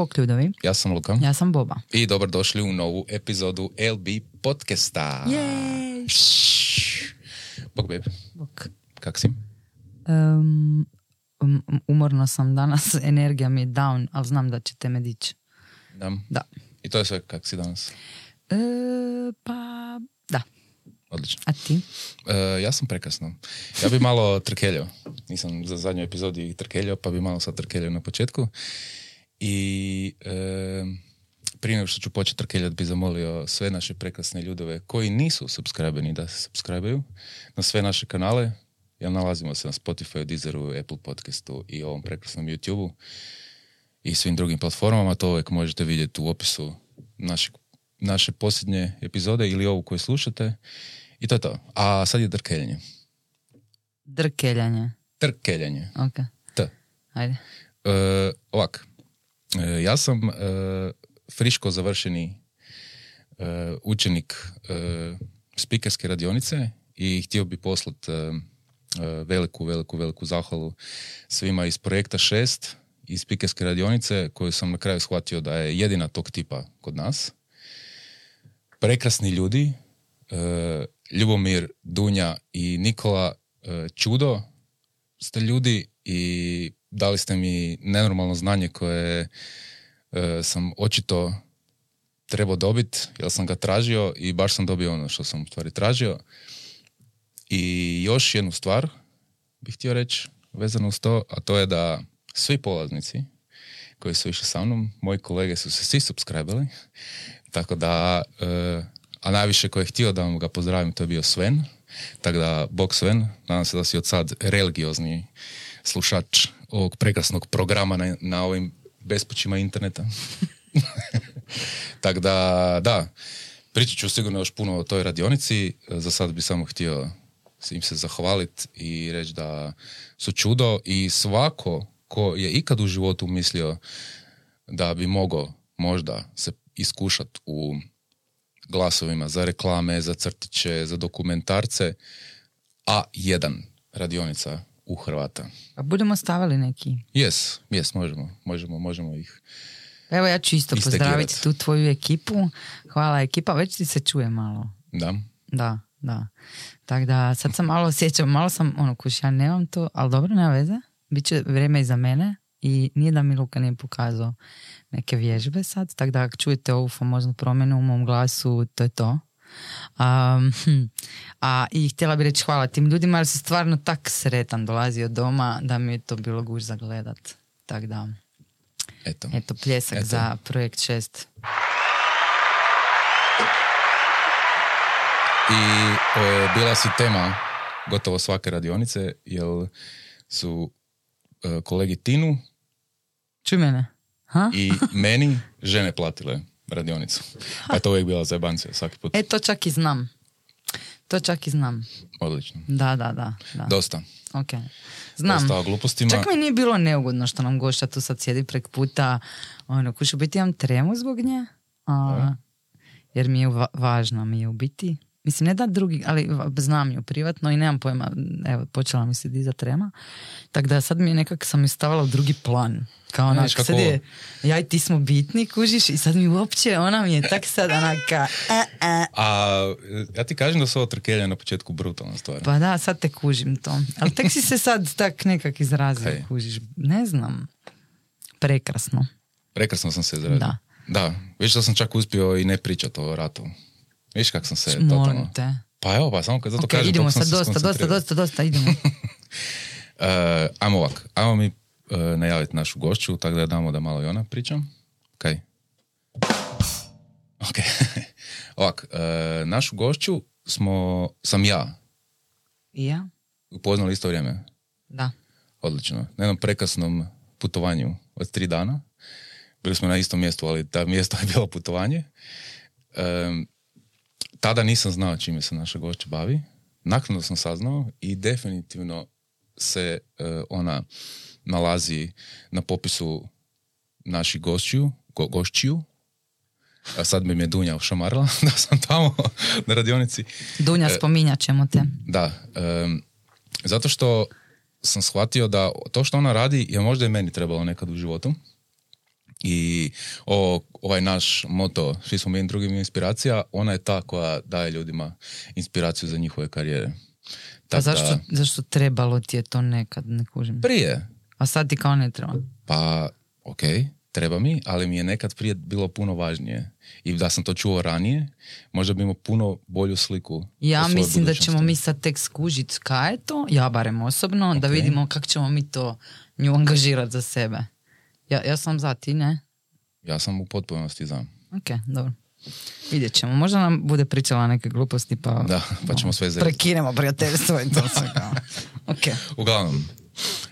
Bok ljudovi, ja sam Luka Ja sam Boba. i dobrodošli u novu epizodu LB podcasta. Jej! Bok Bok. kak si? Um, um, umorno sam danas, energija mi je down, ali znam da ćete me dići. Da. Da. I to je sve kak si danas. E, pa, da. Odlično. A ti? E, ja sam prekasno. Ja bi malo trkeljao. Nisam za zadnju epizodi trkeljao, pa bi malo sad trkeljao na početku. I e, prije nego što ću početi trkeljati bi zamolio sve naše prekrasne ljudove koji nisu subscribeni da se subscribeju na sve naše kanale. Jer nalazimo se na Spotify, Deezeru, Apple podcastu i ovom prekrasnom YouTubeu i svim drugim platformama. To uvijek možete vidjeti u opisu našeg, naše posljednje epizode ili ovu koju slušate. I to je to. A sad je drkeljenje. Drkeljanje. Trkeljanje. Ok, T. ajde. E, ovak. E, ja sam e, friško završeni e, učenik e, spikerske radionice i htio bi poslati veliku, veliku, veliku zahvalu svima iz projekta 6 iz spikerske radionice koju sam na kraju shvatio da je jedina tog tipa kod nas. Prekrasni ljudi, Ljubomir, Dunja i Nikola Čudo ste ljudi i dali ste mi nenormalno znanje koje e, sam očito trebao dobiti, jer sam ga tražio i baš sam dobio ono što sam u stvari tražio. I još jednu stvar bih htio reći vezano uz to, a to je da svi polaznici koji su išli sa mnom, moji kolege su se svi subscribili, tako da, e, a najviše ko je htio da vam ga pozdravim, to je bio Sven, tako da, bog Sven, nadam se da si od sad religiozni slušač ovog prekrasnog programa na, na ovim bespućima interneta. tako da, da, pričat ću sigurno još puno o toj radionici, za sad bi samo htio im se zahvaliti i reći da su čudo i svako ko je ikad u životu mislio da bi mogao možda se iskušat u glasovima za reklame, za crtiće, za dokumentarce, a jedan radionica u Hrvata. Pa budemo stavili neki. Jes, jes, možemo, možemo, možemo ih. Evo ja ću isto pozdraviti tu tvoju ekipu. Hvala ekipa, već ti se čuje malo. Da, Da, da. Tako da sad sam malo osjećam, malo sam ono kuš, ja nemam to, ali dobro, nema veze. Biće vrijeme i za mene i nije da mi Luka nije pokazao neke vježbe sad, tako da ako čujete ovu famoznu promjenu u mom glasu, to je to. Um, a i htjela bih reći hvala tim ljudima jer sam stvarno tak sretan dolazio doma da mi je to bilo guž za gledat. Tako da, eto. eto pljesak Eto. za projekt 6. I e, bila si tema gotovo svake radionice, jer su e, kolegi Tinu Čuj mene. Ha? i meni žene platile radionicu. Pa je to uvijek bila zajebancija svaki put. E, to čak i znam. To čak i znam. Odlično. Da, da, da. da. Dosta. Ok. Znam. Dosta o glupostima. Čak mi nije bilo neugodno što nam gošća tu sad sjedi prek puta. Ono, kuš, u biti imam tremu zbog nje. A, jer mi je va- važno mi je u biti. Mislim, ne da drugi, ali znam ju privatno i nemam pojma, evo, počela mi se dizat trema. Tako da sad mi je nekak sam ju stavila u drugi plan. Kao Vidiš kako sad je, ja i ti smo bitni, kužiš, i sad mi uopće, ona mi je tak sad onaka, e, e. A ja ti kažem da su ovo trkelja na početku brutalna stvar. Pa da, sad te kužim to. Ali tek si se sad tak nekak izrazio, Kaj? kužiš. Ne znam. Prekrasno. Prekrasno sam se izradio. Da. Da, viš da sam čak uspio i ne pričat o ratu. Viš kak sam se Molim totalno... te. Pa evo, pa samo kad zato Ok, kažem... idemo sad, dosta, dosta, dosta, dosta, idemo. E, ajmo ovak, ajmo mi e, najaviti našu gošću, tako da damo da malo i ona priča. Kaj? Ok. ovak, e, našu gošću smo, sam ja I ja? upoznali isto vrijeme. Da. Odlično. Na jednom prekasnom putovanju od tri dana. Bili smo na istom mjestu, ali ta mjesto je bilo putovanje. Em, tada nisam znao čime se naša gošća bavi. Naknadno sam saznao i definitivno se e, ona nalazi na popisu naših gošćiju, go, gošćiju. A sad bi me Dunja ošamarila da sam tamo na radionici. Dunja, E, spominjat ćemo te. Da, em, zato što sam shvatio da to što ona radi je možda i meni trebalo nekad u životu. I o, ovaj naš moto, svi smo mi drugim inspiracija, ona je ta koja daje ljudima inspiraciju za njihove karijere. Pa Tak da- zašto, zašto trebalo ti je to nekad, ne kužim. Prije, A sad ti kao ne treba. pa ok, treba mi, ali mi je nekad prije bilo puno važnije. I da sam to čuo ranije, možda bi imao puno bolju sliku. Ja mislim da ćemo mi sad tek skužit kaj je to, ja barem osobno, da Ok. vidimo kako ćemo mi to nju angažirati za sebe. Ja, ja sam za, ti ne? Ja sam u potpunosti za. Ok, dobro. Vidjet ćemo. Možda nam bude pričala neke gluposti pa, Da, pa ćemo sve zezati. prekinemo prijateljstvo i to sve kao. Ok. Uglavnom,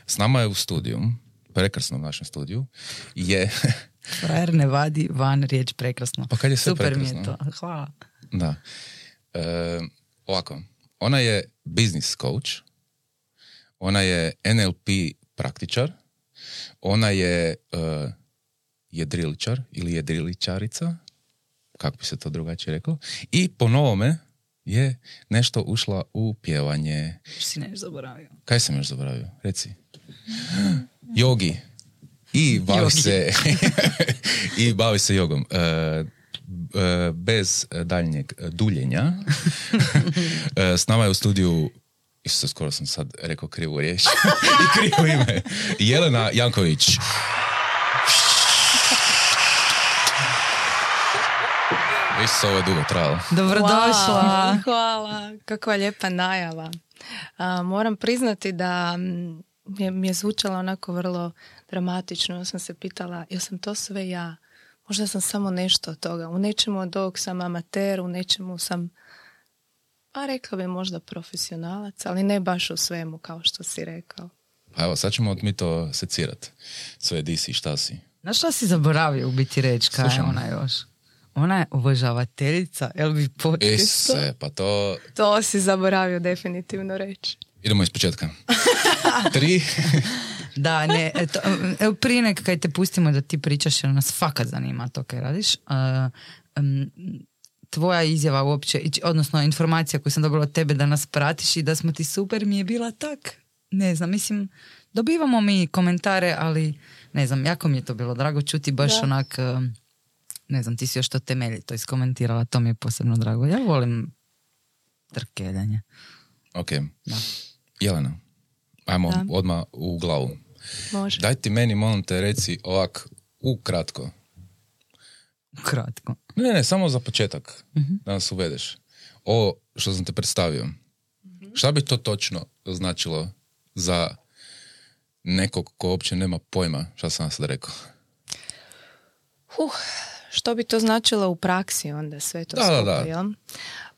s nama je u studiju, prekrasnom našem studiju, je, Frajer ne vadi van riječ prekrasno. Pa kad je sve Super mi je prekrasno. to. Hvala. da, e, ovako, ona je business coach, ona je NLP praktičar, ona je e, jedriličar ili jedriličarica, kako bi se to drugačije reklo, i po novome je nešto ušla u pjevanje. Si nešto zaboravio. Kaj sam još zaboravio? Reci. Jogi. I bavi Jogi. se i bavi se jogom. E, bez daljnjeg duljenja. S nama je u studiju Isto skoro sam sad rekao krivu riječ. I krivo ime. Jelena Janković. Isto ovo je dugo trajalo. Dobrodošla. Wow, hvala, kakva lijepa najava. A, moram priznati da je, mi je zvučalo onako vrlo dramatično. Ja sam se pitala, ja sam to sve ja. Možda sam samo nešto od toga. U nečemu od ovog sam amater, u nečemu sam, a rekla bi možda profesionalac, ali ne baš u svemu kao što si rekao. Pa evo, sad ćemo mi to secirat. Sve di si, šta si. Znaš šta si zaboravio u biti reći kaj je ona još? Ona je obožavateljica LB podcasta. Ise, pa to... To si zaboravio definitivno reći. Idemo iz početka. Tri. Da, ne, eto, evo prije nek kaj te pustimo da ti pričaš jer nas fakat zanima to kaj radiš. Uh, um, tvoja izjava uopće, i- odnosno informacija koju sam dobila od tebe da nas pratiš i da smo ti super mi je bila tak, ne znam, mislim, dobivamo mi komentare, ali ne znam, jako mi je to bilo drago čuti baš Da. onak, um, ne znam, ti si još to temeljito iskomentirala, to mi je posebno drago. Ja volim trkeljanje. Ok. Da. Jelena, ajmo Da. odmah u glavu. Može. Daj ti meni, molim te, reci ovak, ukratko. Kratko. Ne, ne, samo za početak, Mhm. da nas uvedeš. Ovo što sam te predstavio, šta bi to točno značilo za nekog ko uopće nema pojma šta sam vam sad rekao? Huh, što bi to značilo u praksi onda sve to Da, da, da. jel?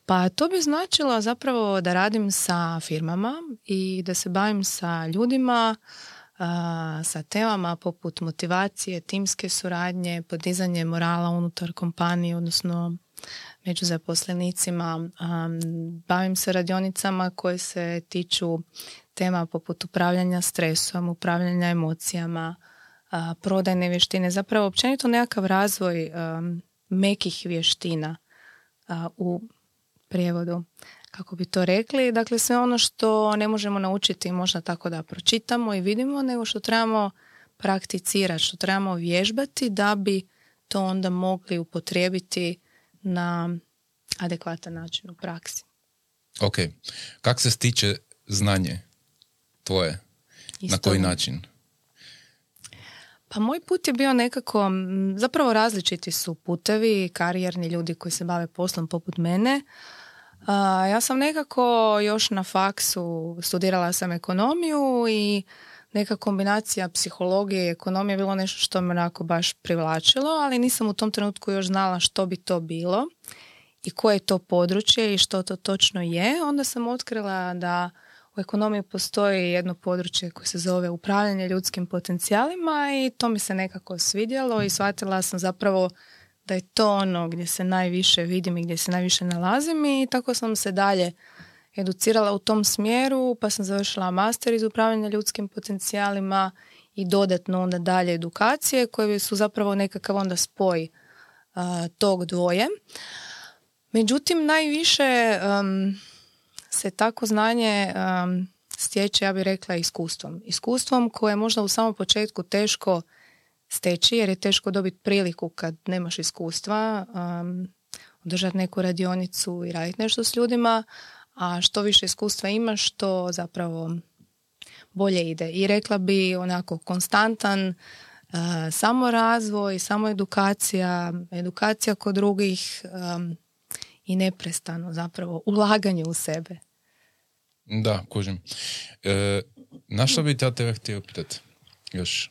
Pa to bi značilo zapravo da radim sa firmama i da se bavim sa ljudima, sa temama poput motivacije, timske suradnje, podizanje morala unutar kompanije, odnosno među zaposlenicima. Bavim se radionicama koje se tiču tema poput upravljanja stresom, upravljanja emocijama, prodajne vještine, zapravo općenito nekakav razvoj mekih vještina u prijevodu, kako bi to rekli. Dakle, sve ono što ne možemo naučiti možda tako da pročitamo i vidimo, nego što trebamo prakticirati, što trebamo vježbati da bi to onda mogli upotrijebiti na adekvatan način u praksi. Ok, kak se stiče znanje tvoje? Na Isto- koji način? Pa moj put je bio nekako, zapravo različiti su putevi, karijerni ljudi koji se bave poslom poput mene. Ja sam nekako još na faksu studirala sam ekonomiju i neka kombinacija psihologije i ekonomije je bilo nešto što me onako baš privlačilo, ali nisam u tom trenutku još znala što bi to bilo i koje je to područje i što to točno je. Onda sam otkrila da u ekonomiji postoji jedno područje koje se zove upravljanje ljudskim potencijalima i to mi se nekako svidjelo i shvatila sam zapravo da je to ono gdje se najviše vidim i gdje se najviše nalazim i tako sam se dalje educirala u tom smjeru pa sam završila master iz upravljanja ljudskim potencijalima i dodatno onda dalje edukacije koje su zapravo nekakav onda spoj a, tog dvoje. Međutim, najviše um, se tako znanje um, stječe, ja bih rekla, iskustvom. Iskustvom koje je možda u samom početku teško steći jer je teško dobiti priliku kad nemaš iskustva um, održati neku radionicu i raditi nešto s ljudima, a što više iskustva imaš, to zapravo bolje ide. I rekla bi onako konstantan uh, samo razvoj, samo edukacija, edukacija kod drugih um, i neprestano zapravo ulaganje u sebe. Da, kužim. E, na što bi ja tebe htio pitati? Još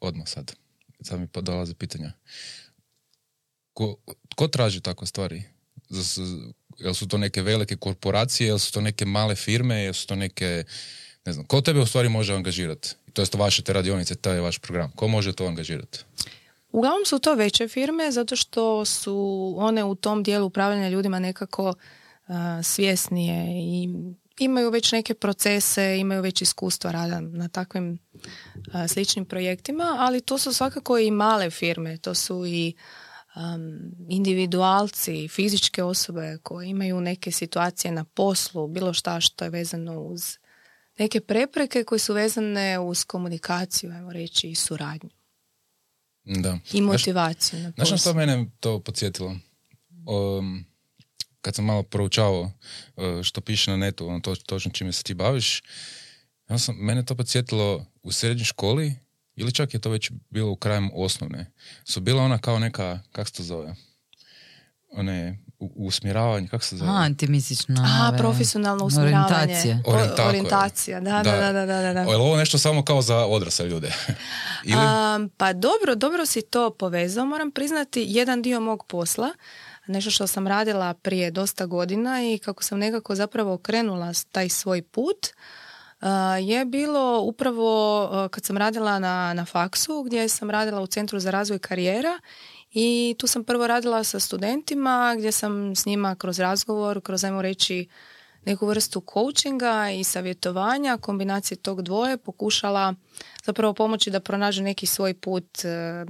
odmah sad. Sad mi dolaze pitanja. Ko, ko traži takve stvari? Jel su to neke velike korporacije, jel su to neke male firme, jel su to neke, ne znam, ko tebe u stvari može angažirati? To jest vaše te radionice, taj je vaš program. Ko može to angažirati? Uglavnom su to veće firme zato što su one u tom dijelu upravljanja ljudima nekako uh, svjesnije i imaju već neke procese, imaju već iskustva rada na takvim sličnim projektima, ali to su svakako i male firme, to su i um, individualci, fizičke osobe koje imaju neke situacije na poslu, bilo šta što je vezano uz neke prepreke koje su vezane uz komunikaciju, ajmo reći, i suradnju. Da. I motivaciju na poslu. Znaš što mene to podsjetilo? Um, kad sam malo proučavao e, što piše na netu, ono to, točno čime se ti baviš, ja sam, mene to podsjetilo u srednjoj školi, ili čak je to već bilo u krajem osnovne, su bila ona kao neka, kak se to zove, one usmjeravanje, kako se zove? A, ti misliš na... A, profesionalno usmjeravanje. Orijentacija. Orijentacija, da, da, da, da, da, da. Je ovo nešto samo kao za odrasle ljude? Ili... pa dobro, dobro si to povezao. Moram priznati, jedan dio mog posla nešto što sam radila prije dosta godina i kako sam nekako zapravo krenula taj svoj put je bilo upravo kad sam radila na, na faksu gdje sam radila u Centru za razvoj karijera i tu sam prvo radila sa studentima gdje sam s njima kroz razgovor, kroz ajmo reći neku vrstu coachinga i savjetovanja, kombinacije tog dvoje pokušala zapravo pomoći da pronađu neki svoj put e,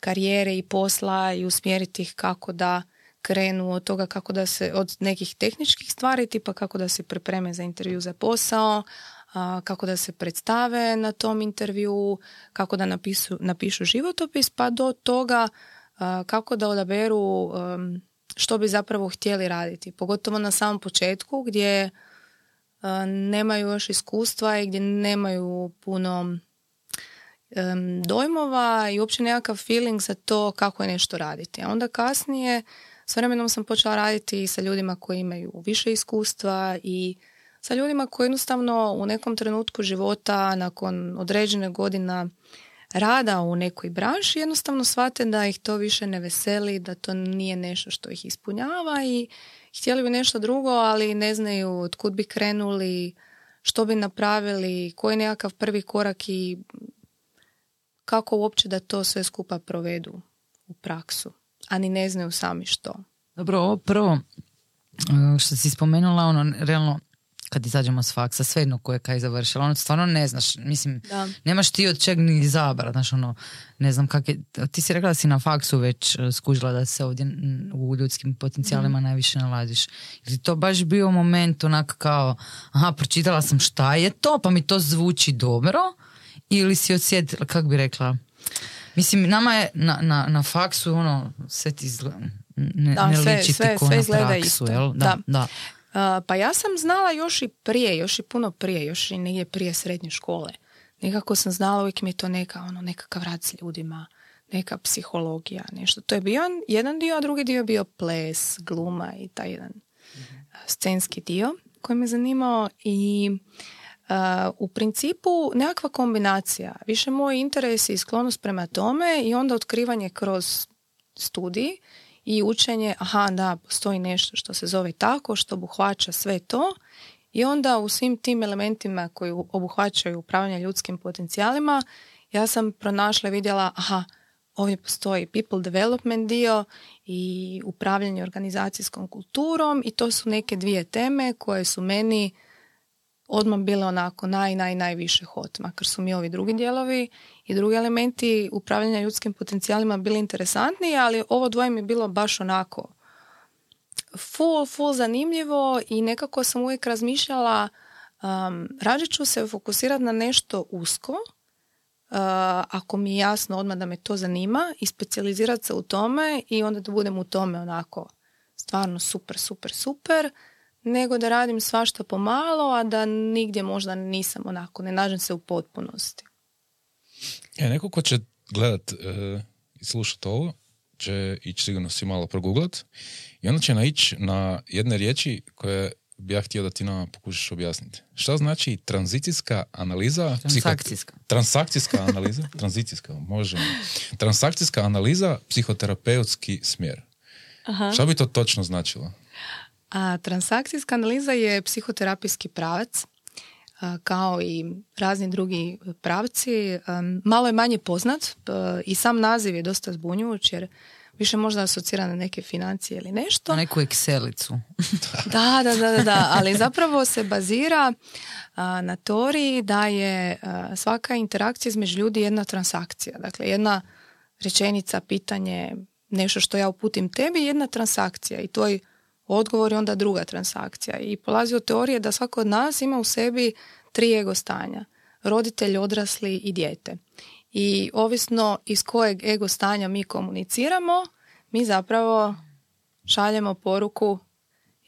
karijere i posla i usmjeriti ih kako da krenu od toga kako da se, od nekih tehničkih stvari, tipa kako da se pripreme za intervju za posao, kako da se predstave na tom intervju, kako da napisu, napišu životopis, pa do toga kako da odaberu što bi zapravo htjeli raditi. Pogotovo na samom početku gdje nemaju još iskustva i gdje nemaju puno dojmova i uopće nekakav feeling za to kako je nešto raditi. A onda kasnije s vremenom sam počela raditi sa ljudima koji imaju više iskustva i sa ljudima koji jednostavno u nekom trenutku života nakon određene godina rada u nekoj branši jednostavno shvate da ih to više ne veseli, da to nije nešto što ih ispunjava i htjeli bi nešto drugo, ali ne znaju od kud bi krenuli, što bi napravili, koji je nekakav prvi korak i kako uopće da to sve skupa provedu u praksu a ni ne znaju sami što. Dobro, ovo prvo e, što si spomenula, ono, realno, kad izađemo s faksa, svejedno ko je kaj završila, ono stvarno ne znaš, mislim, da. nemaš ti od čeg ni zabrat, znaš, ono, ne znam kak je, ti si rekla da si na faksu već e, skužila da se ovdje u ljudskim potencijalima mm. najviše nalaziš. Je to baš bio moment onak kao, aha, pročitala sam šta je to, pa mi to zvuči dobro, ili si osjetila, kak bi rekla, Mislim, nama je na, na, na faksu ono, sve ti izgleda, ne, da, ne sve, sve, sve izgleda praksu, isto. Jel? Da, da. Uh, pa ja sam znala još i prije, još i puno prije, još i negdje prije srednje škole. Nekako sam znala, uvijek mi je to neka, ono, nekakav rad s ljudima, neka psihologija, nešto. To je bio jedan dio, a drugi dio je bio ples, gluma i taj jedan mm-hmm. scenski dio koji me zanimao i u principu nekakva kombinacija. Više moj interes i sklonost prema tome i onda otkrivanje kroz studij i učenje, aha da, postoji nešto što se zove tako, što obuhvaća sve to i onda u svim tim elementima koji obuhvaćaju upravljanje ljudskim potencijalima, ja sam pronašla i vidjela, aha, ovdje postoji people development dio i upravljanje organizacijskom kulturom i to su neke dvije teme koje su meni odmah bile onako naj, naj, najviše hot, makar su mi ovi drugi dijelovi i drugi elementi upravljanja ljudskim potencijalima bili interesantniji, ali ovo dvoje mi je bilo baš onako full, full zanimljivo i nekako sam uvijek razmišljala um, rađe ću se fokusirati na nešto usko, ako mi je jasno odmah da me to zanima i specijalizirati se u tome i onda da budem u tome onako stvarno super, super, super, nego da radim svašta pomalo, a da nigdje možda nisam onako, ne nađem se u potpunosti. E, neko ko će gledat e, i slušati ovo, će ići sigurno si malo proguglat i onda će naići na jedne riječi koje bi ja htio da ti nama pokušaš objasniti. Šta znači tranzicijska analiza? Transakcijska. Transakcijska analiza? Tranzicijska, možemo. Transakcijska analiza, psihoterapeutski smjer. Aha. Šta bi to točno značilo? A, transakcijska analiza je psihoterapijski pravac kao i razni drugi pravci. Malo je manje poznat i sam naziv je dosta zbunjujuć jer više možda asocira na neke financije ili nešto. Na neku Excelicu. da, da, da, da, ali zapravo se bazira na teoriji da je svaka interakcija između ljudi jedna transakcija. Dakle, jedna rečenica, pitanje, nešto što ja uputim tebi, jedna transakcija i tvoj odgovor je onda druga transakcija. I polazi od teorije da svako od nas ima u sebi tri ego stanja. Roditelj, odrasli i dijete. I ovisno iz kojeg ego stanja mi komuniciramo, mi zapravo šaljemo poruku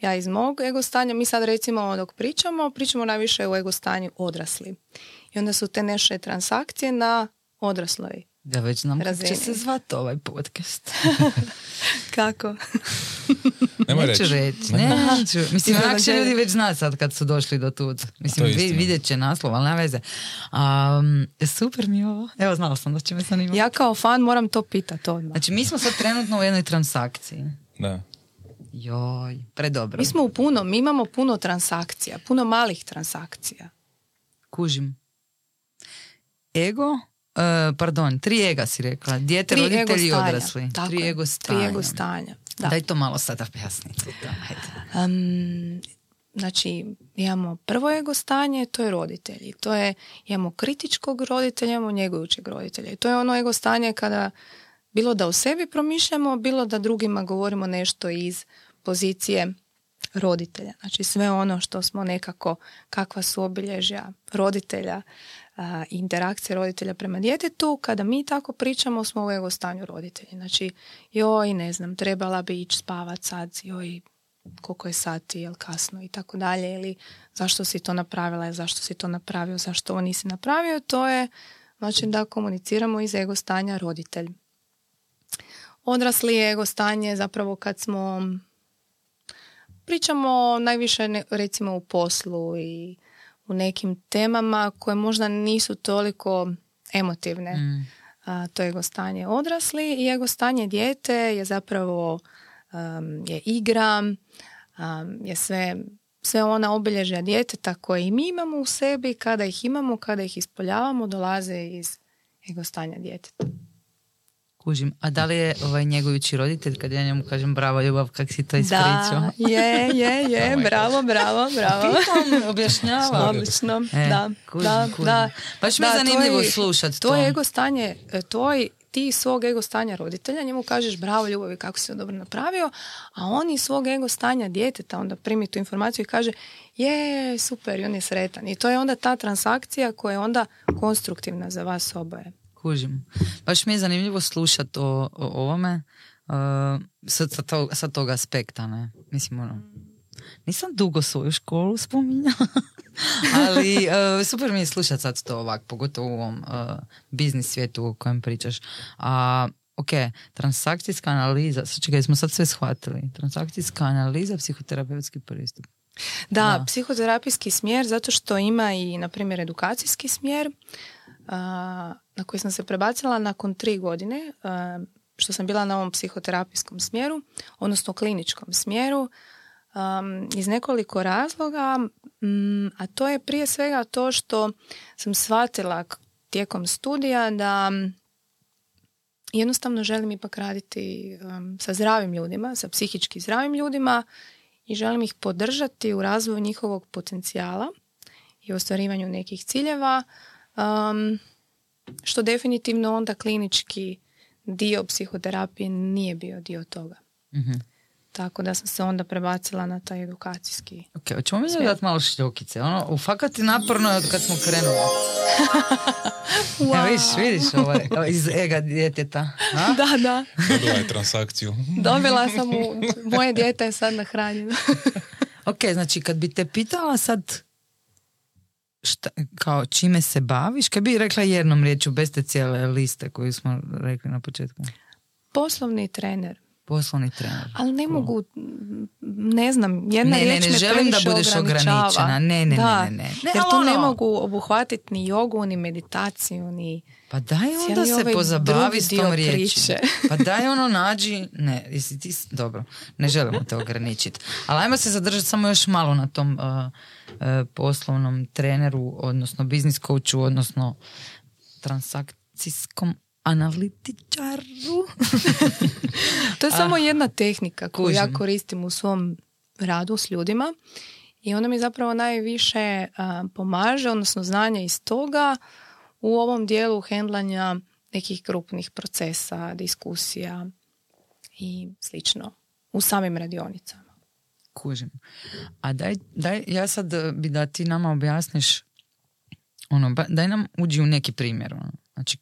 ja iz mog ego stanja, mi sad recimo dok pričamo, pričamo najviše u ego stanju odrasli. I onda su te naše transakcije na odrasloj da već znam kako će se zvati ovaj podcast. kako? Nemoj Neću reći. Ne, neću. Mislim, će ljudi već znati sad kad su došli do tud. Mislim, vidjet će naslov, ali nema veze. Um, super mi je ovo. Evo, znala sam da će me zanimati. Ja kao fan moram to pitati odmah. Znači, mi smo sad trenutno u jednoj transakciji. Da. Joj, predobro. Mi smo u puno, mi imamo puno transakcija, puno malih transakcija. Kužim. Ego, Uh, pardon, tri ega si rekla. Dijete, tri roditelji i odrasli. Tako tri ego stanja. Tri ego stanja. Da. Daj to malo sada pojasniti. Um, znači, imamo prvo ego stanje, to je roditelji. To je, imamo kritičkog roditelja, imamo njegujućeg roditelja. I to je ono ego stanje kada bilo da o sebi promišljamo, bilo da drugima govorimo nešto iz pozicije roditelja. Znači sve ono što smo nekako, kakva su obilježja roditelja, interakcije roditelja prema djetetu, kada mi tako pričamo smo u ego stanju roditelji. Znači, joj, ne znam, trebala bi ići spavat sad, joj, koliko je sati, jel kasno i tako dalje, ili zašto si to napravila, zašto si to napravio, zašto ovo nisi napravio, to je znači da komuniciramo iz ego stanja roditelj. Odrasli ego stanje zapravo kad smo pričamo najviše recimo u poslu i u nekim temama koje možda nisu toliko emotivne. Mm. A, to je stanje odrasli i ego stanje dijete je zapravo je igra, je sve, sve ona obilježja djeteta koje i mi imamo u sebi, kada ih imamo, kada ih ispoljavamo, dolaze iz ego stanja djeteta. Kužim. A da li je ovaj njegovići roditelj kad ja njemu kažem bravo ljubav kak si to ispričao? Da, je, je, je, bravo, bravo, bravo. Pitam, objašnjava. Odlično, e, da, kužim, da, kužim. da. Baš mi je zanimljivo slušati to. To je ego stanje, e, tvoj, ti svog ego stanja roditelja, njemu kažeš bravo ljubavi kako si to dobro napravio, a on iz svog ego stanja djeteta onda primi tu informaciju i kaže je, super, i on je sretan. I to je onda ta transakcija koja je onda konstruktivna za vas oboje. Kužim. Baš mi je zanimljivo slušati o, o ovome uh, sa, sa, tog, sa tog aspekta. Ne? Mislim, ono, nisam dugo svoju školu spominjala, ali uh, super mi je slušati sad to ovak, pogotovo u ovom uh, biznis svijetu o kojem pričaš. A, ok, transakcijska analiza, čekaj, smo sad sve shvatili. Transakcijska analiza, psihoterapeutski pristup. Da, da, psihoterapijski smjer, zato što ima i, na primjer, edukacijski smjer, na koji sam se prebacila nakon tri godine, što sam bila na ovom psihoterapijskom smjeru, odnosno kliničkom smjeru, iz nekoliko razloga, mm, a to je prije svega to što sam shvatila tijekom studija da jednostavno želim ipak raditi sa zdravim ljudima, sa psihički zdravim ljudima i želim ih podržati u razvoju njihovog potencijala i ostvarivanju nekih ciljeva Um, što definitivno onda klinički dio psihoterapije nije bio dio toga. mm Tako da sam se onda prebacila na taj edukacijski. Ok, hoćemo mi dati malo šljokice? Ono, u fakat je naporno od kad smo krenuli. Evo vidiš, vidiš ovaj, evo, iz ega djeteta. A? Da, da. Dobila je transakciju. Dobila sam u... Moje dijete je sad nahranjeno. Ok, znači kad bi te pitala sad šta, kao čime se baviš, kad bi rekla jednom riječu bez te cijele liste koju smo rekli na početku. Poslovni trener. Poslovni trener. Ali ne mogu, ne znam, jedna Ne, ne, riječ ne me želim da budeš ograničava. ograničena. Ne, ne, da, ne, ne, ne. Ne, Jer tu ne ono- mogu obuhvatiti ni jogu, ni meditaciju, ni... Pa daj onda se ovaj pozabavi s tom riječi. Pa daj ono nađi, ne, jesi ti, dobro, ne želimo te ograničiti. Ali ajmo se zadržati samo još malo na tom uh, uh, poslovnom treneru, odnosno biznis coachu, odnosno transakcijskom analitičaru. To je samo jedna tehnika koju ja kužim. koristim u svom radu s ljudima i ona mi zapravo najviše pomaže, odnosno znanja iz toga u ovom dijelu hendlanja nekih grupnih procesa, diskusija i slično u samim radionicama. Kužim. A daj, daj, ja sad eh, bi da ti nama objasniš, ono, ba- daj nam uđi u neki primjer. Ono. Znači,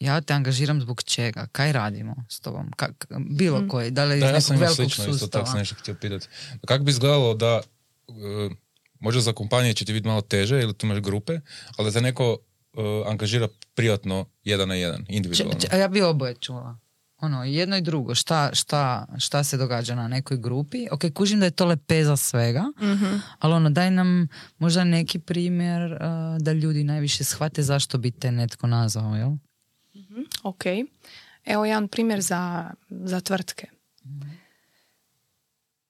ja te angažiram zbog čega? Kaj radimo s tobom? Kak, bilo Mm. koji, da li iz Da, ja nekog sam imao velikog slično, isto sustava? tako sam nešto htio pitati. Kako bi izgledalo da, e, možda za kompanije će ti biti malo teže ili tu imaš grupe, ali da neko e, angažira privatno jedan na jedan, Č- individualno. č- a ja bi oboje čula. Ono, jedno i drugo. Šta, šta, šta se događa na nekoj grupi? Ok, kužim da je to lepeza svega, ali ono, daj nam možda neki primjer uh, da ljudi najviše shvate zašto bi te netko nazvao, jel? Ok. Evo jedan primjer za, za tvrtke.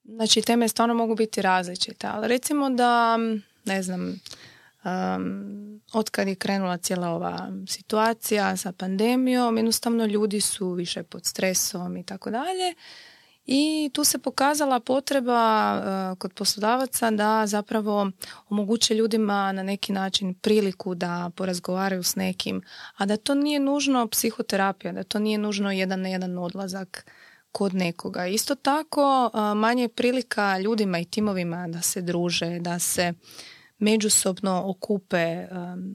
Znači, teme stvarno mogu biti različite, ali recimo da, ne znam, um, otkad je krenula cijela ova situacija sa pandemijom, jednostavno ljudi su više pod stresom i tako dalje. I tu se pokazala potreba uh, kod poslodavaca da zapravo omoguće ljudima na neki način priliku da porazgovaraju s nekim, a da to nije nužno psihoterapija, da to nije nužno jedan na jedan odlazak kod nekoga. Isto tako uh, manje je prilika ljudima i timovima da se druže, da se međusobno okupe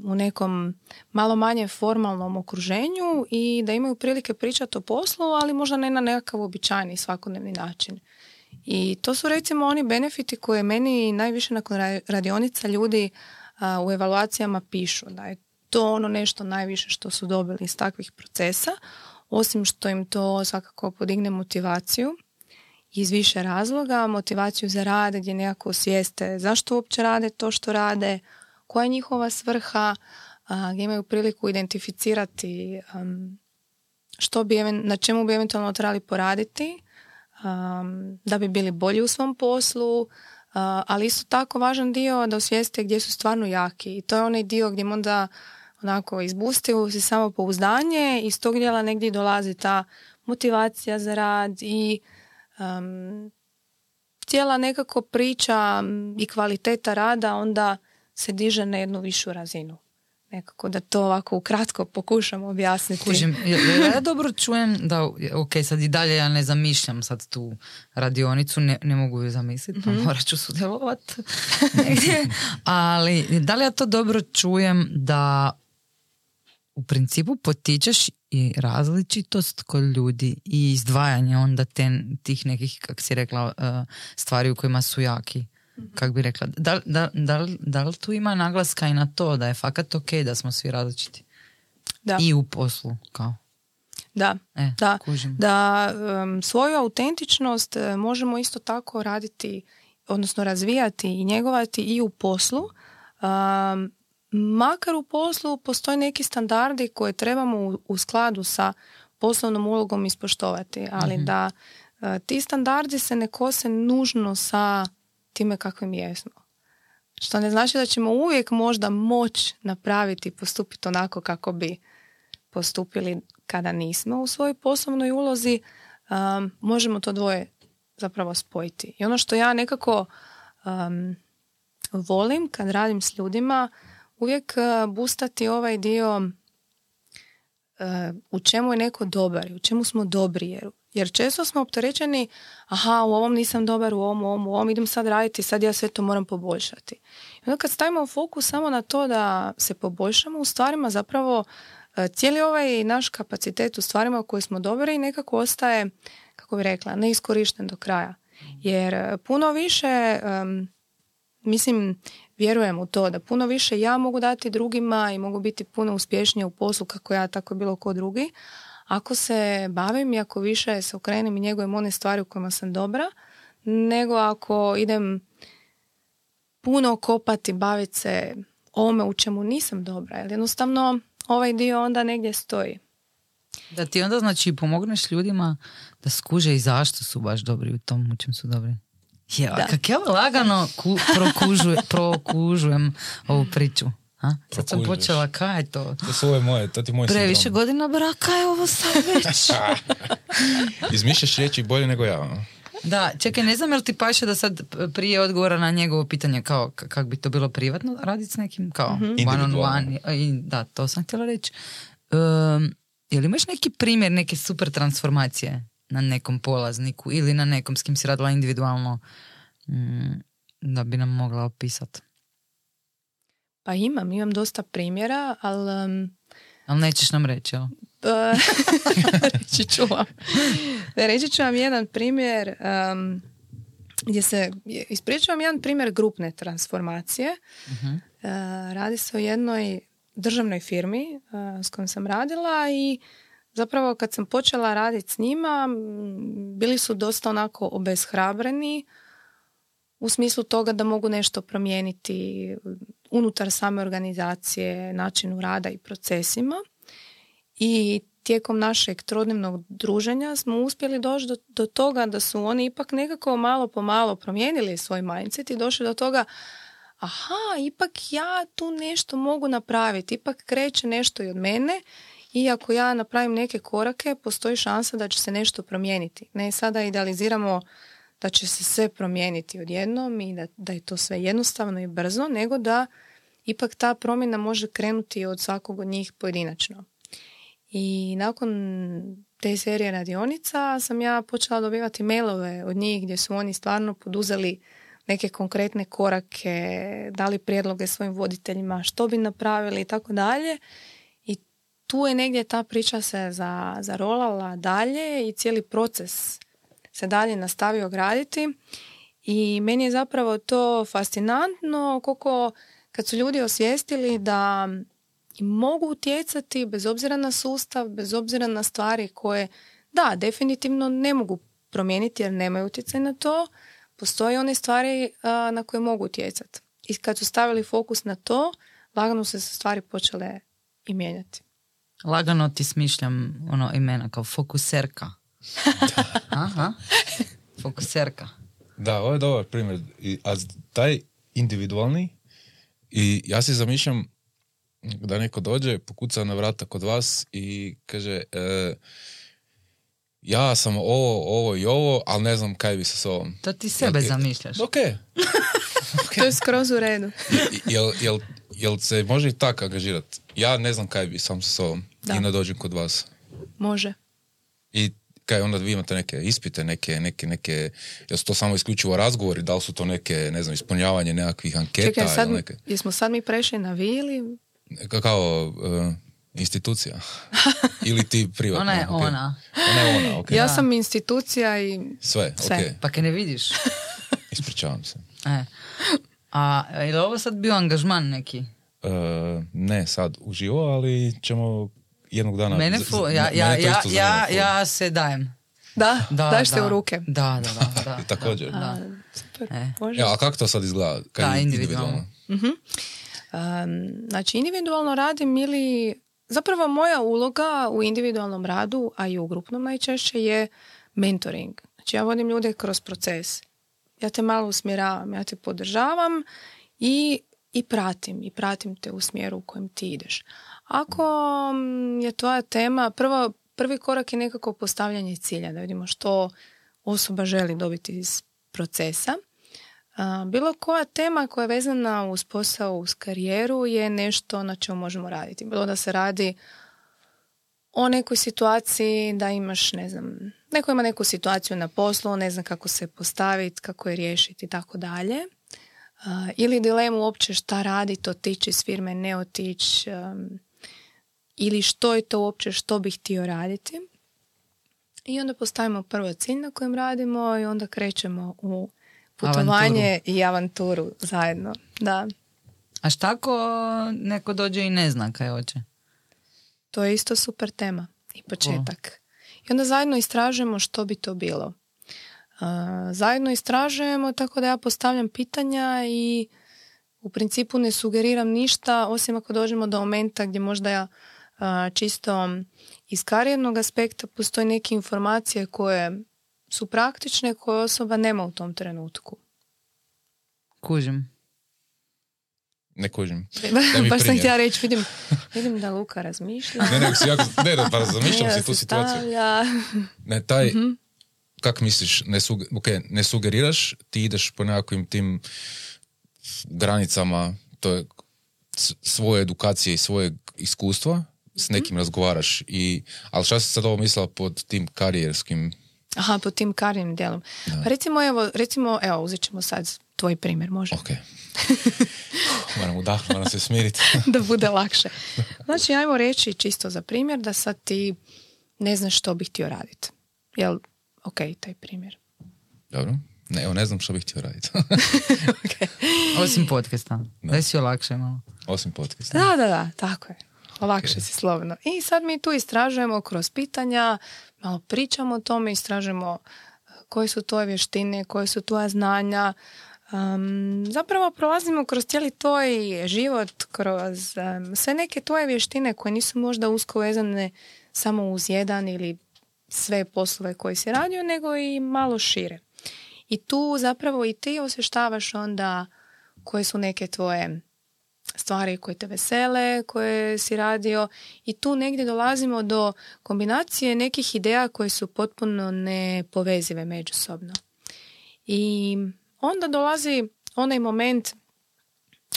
u nekom malo manje formalnom okruženju i da imaju prilike pričati o poslu, ali možda ne na nekakav uobičajeni svakodnevni način. I to su recimo oni benefiti koje meni najviše nakon ra- radionica ljudi u evaluacijama pišu, da je to ono nešto najviše što su dobili iz takvih procesa, osim što im to svakako podigne motivaciju iz više razloga, motivaciju za rad gdje nekako osvijeste zašto uopće rade to što rade, koja je njihova svrha, gdje imaju priliku identificirati am, što bi, na čemu bi eventualno trebali poraditi am, da bi bili bolji u svom poslu, ali isto tako važan dio da osvijeste gdje su stvarno jaki. I to je onaj dio gdje onda onako izbustiju si samo pouzdanje i iz tog dijela negdje dolazi ta motivacija za rad i um, cijela nekako priča i kvaliteta rada onda se diže na jednu višu razinu. Nekako da to ovako ukratko pokušam objasniti. Kužim, jel ja dobro čujem da, ok, sad i dalje ja ne zamišljam sad tu radionicu, ne, ne mogu ju zamisliti, pa morat ću sudjelovat negdje, ali da li ja to dobro čujem da u principu potičeš i različitost kod ljudi i izdvajanje onda te, tih nekih, kak si rekla, uh, stvari u kojima su jaki. Kak bi rekla, da, da, da, da li tu ima naglaska i na to da je fakat ok da smo svi različiti? Da, I u poslu, kao. da, E, da. kužim. da um, svoju autentičnost e, možemo isto tako raditi, odnosno razvijati i njegovati i u poslu. Um, makar u poslu postoje neki standardi koje trebamo u, u skladu sa poslovnom ulogom ispoštovati, ali da e, ti standardi se ne kose nužno sa time kakvim jesmo. Što ne znači da ćemo uvijek možda moć napraviti i postupiti onako kako bi postupili kada nismo u svojoj poslovnoj ulozi, um, možemo to dvoje zapravo spojiti. I ono što ja nekako um, volim kad radim s ljudima, uvijek uh, bustati ovaj dio uh, u čemu je neko dobar u čemu smo dobri. Jer Jer često smo opterećeni, aha, u ovom nisam dobar, u ovom, u ovom, u ovom, idem sad raditi, sad ja sve to moram poboljšati. I onda kad stavimo fokus samo na to da se poboljšamo u stvarima, zapravo e, cijeli ovaj naš kapacitet u stvarima u koje smo dobri nekako ostaje, kako bi rekla, neiskorišten do kraja. Jer e, puno više, mislim, vjerujem u to da puno više ja mogu dati drugima i mogu biti puno uspješnije u poslu kako ja, tako bilo ko drugi, ako se bavim i ako više se okrenem i njegujem one stvari u kojima sam dobra, nego ako idem puno kopati, baviti se ome u čemu nisam dobra. Jer jednostavno ovaj dio onda negdje stoji. Da ti onda znači pomogneš ljudima da skuže i zašto su baš dobri u tom u čem su dobri. Ja, kak ja lagano ku, prokužujem ovu priču. A? Sad sam počela, kaj je to? To je moje, to ti moj Previše godina braka je ovo sad već. Izmišljaš riječi bolje nego ja. Da, čekaj, ne znam jel ti paše da sad prije odgovora na njegovo pitanje kao kak bi to bilo privatno raditi s nekim, kao mm-hmm. one on one. I, da, to sam htjela reći. Um, jel imaš neki primjer neke super transformacije na nekom polazniku ili na nekom s kim si radila individualno mm, da bi nam mogla opisati? Pa imam, imam dosta primjera, ali... Um, ali nećeš nam reći, jel? Pa, reći ću vam. Reći ću vam jedan primjer um, gdje se, ispričavam jedan primjer grupne transformacije. uh radi se o jednoj državnoj firmi uh, s kojom sam radila i zapravo kad sam počela raditi s njima bili su dosta onako obeshrabreni u smislu toga da mogu nešto promijeniti unutar same organizacije, načinu rada i procesima. I tijekom našeg trodnevnog druženja smo uspjeli doći do, do toga da su oni ipak nekako malo po malo promijenili svoj mindset i došli do toga aha, ipak ja tu nešto mogu napraviti, ipak kreće nešto i od mene i ako ja napravim neke korake, postoji šansa da će se nešto promijeniti. Ne sada idealiziramo da će se sve promijeniti odjednom i da, da je to sve jednostavno i brzo, nego da ipak ta promjena može krenuti od svakog od njih pojedinačno. I nakon te serije radionica sam ja počela dobivati mailove od njih gdje su oni stvarno poduzeli neke konkretne korake, dali prijedloge svojim voditeljima što bi napravili i tako dalje. Tu je negdje ta priča se za, zarolala dalje i cijeli proces se dalje nastavio graditi. I meni je zapravo to fascinantno koliko kad su ljudi osvijestili da mogu utjecati bez obzira na sustav, bez obzira na stvari koje, da, definitivno ne mogu promijeniti jer nemaju utjecaj na to, postoje one stvari na koje mogu utjecati. I kad su stavili fokus na to, lagano se stvari počele i mijenjati. Lagano ti smišljam ono imena kao fokuserka. Aha. Fokuserka. Da, ovo je dobar primjer. A taj individualni i ja si zamišljam da neko dođe, pokuca na vrata kod vas i kaže e, ja sam ovo, ovo i ovo, ali ne znam kaj bi se s ovom. To ti sebe jel, zamišljaš. Ok. to je skroz u redu. jel, jel, jel se može i tako angažirati? Ja ne znam kaj bi sam sa ovom i ne dođem kod vas. Može. I kaj onda vi imate neke ispite, neke, neke, neke, jel su to samo isključivo razgovori, da li su to neke, ne znam, ispunjavanje nekakvih anketa? Čekaj, sad, neke... jesmo sad mi prešli na vi ili? Kao uh, institucija. ili ti privatno. Ona je okay. ona. Ona je ona, okay. Ja sam institucija i... Sve, Sve. ok. Pa ke ne vidiš. Ispričavam se. E. A je li ovo sad bio angažman neki? Uh, ne sad uživo, ali ćemo jednog dana... Mene fu, ja, ja, ja, ja, ja se dajem. Da? da Daješ se u ruke? Da, da, da. da Također. A, super. E. Ja, a kako to sad izgleda? Kaj da, individualno. individualno? Um, znači, individualno radim ili... Zapravo moja uloga u individualnom radu, a i u grupnom najčešće, je mentoring. Znači, ja vodim ljude kroz proces. Ja te malo usmjeravam, ja te podržavam i, i pratim. I pratim te u smjeru u kojem ti ideš. Ako mm, je tvoja tema, prvo, prvi korak je nekako postavljanje cilja, da vidimo što osoba želi dobiti iz procesa. Bilo koja tema koja je vezana uz posao, uz karijeru je nešto na čemu možemo raditi. Bilo da se radi o nekoj situaciji da imaš, ne znam, neko ima neku situaciju na poslu, ne zna kako se postaviti, kako je riješiti i tako dalje. Ili dilemu uopće šta raditi, otići iz firme, ne otići, ili što je to uopće što bih htio raditi. I onda postavimo prvo cilj na kojem radimo i onda krećemo u putovanje i avanturu zajedno. Da. A šta ako neko dođe i ne zna kaj hoće? To je isto super tema i početak. I onda zajedno istražujemo što bi to bilo. zajedno istražujemo tako da ja postavljam pitanja i u principu ne sugeriram ništa osim ako dođemo do momenta gdje možda ja čisto iz karijernog aspekta postoje neke informacije koje su praktične koje osoba nema u tom trenutku. Kužim. Ne kužim. Baš sam htjela reći, vidim, vidim da Luka razmišlja. ne, ne, jako, ne, pa razmišljam si tu situaciju. Ne, taj, mm kak misliš, ne, okay, ne sugeriraš, ti ideš po nekakvim tim granicama to je svoje edukacije i svoje iskustva, s nekim razgovaraš. I, ali šta si sad ovo mislila pod tim karijerskim Aha, pod tim karijernim dijelom. Pa recimo, evo, recimo, evo, uzet ćemo sad tvoj primjer, može? Ok. moram udahnuti, moram se smiriti. da bude lakše. Znači, ajmo reći čisto za primjer da sad ti ne znaš što bih htio raditi. Jel, ok, taj primjer. Dobro. Ne, evo, ne znam što bih htio raditi. okay. Osim podcasta. Da. da si olakše malo. Osim podcasta. Da, da, da, tako je. Olakše si slobodno. I sad mi tu istražujemo kroz pitanja, malo pričamo o tome, istražujemo eh, koje su tvoje vještine, koje su tvoja znanja, Um, zapravo prolazimo kroz cijeli tvoj život, kroz sve neke tvoje vještine koje nisu možda usko vezane samo uz jedan ili sve poslove koje si radio, nego i malo šire. I tu zapravo i ti osještavaš onda koje su neke tvoje stvari koje te vesele, koje si radio i tu negdje dolazimo do kombinacije nekih ideja koje su potpuno nepovezive međusobno. I onda dolazi onaj moment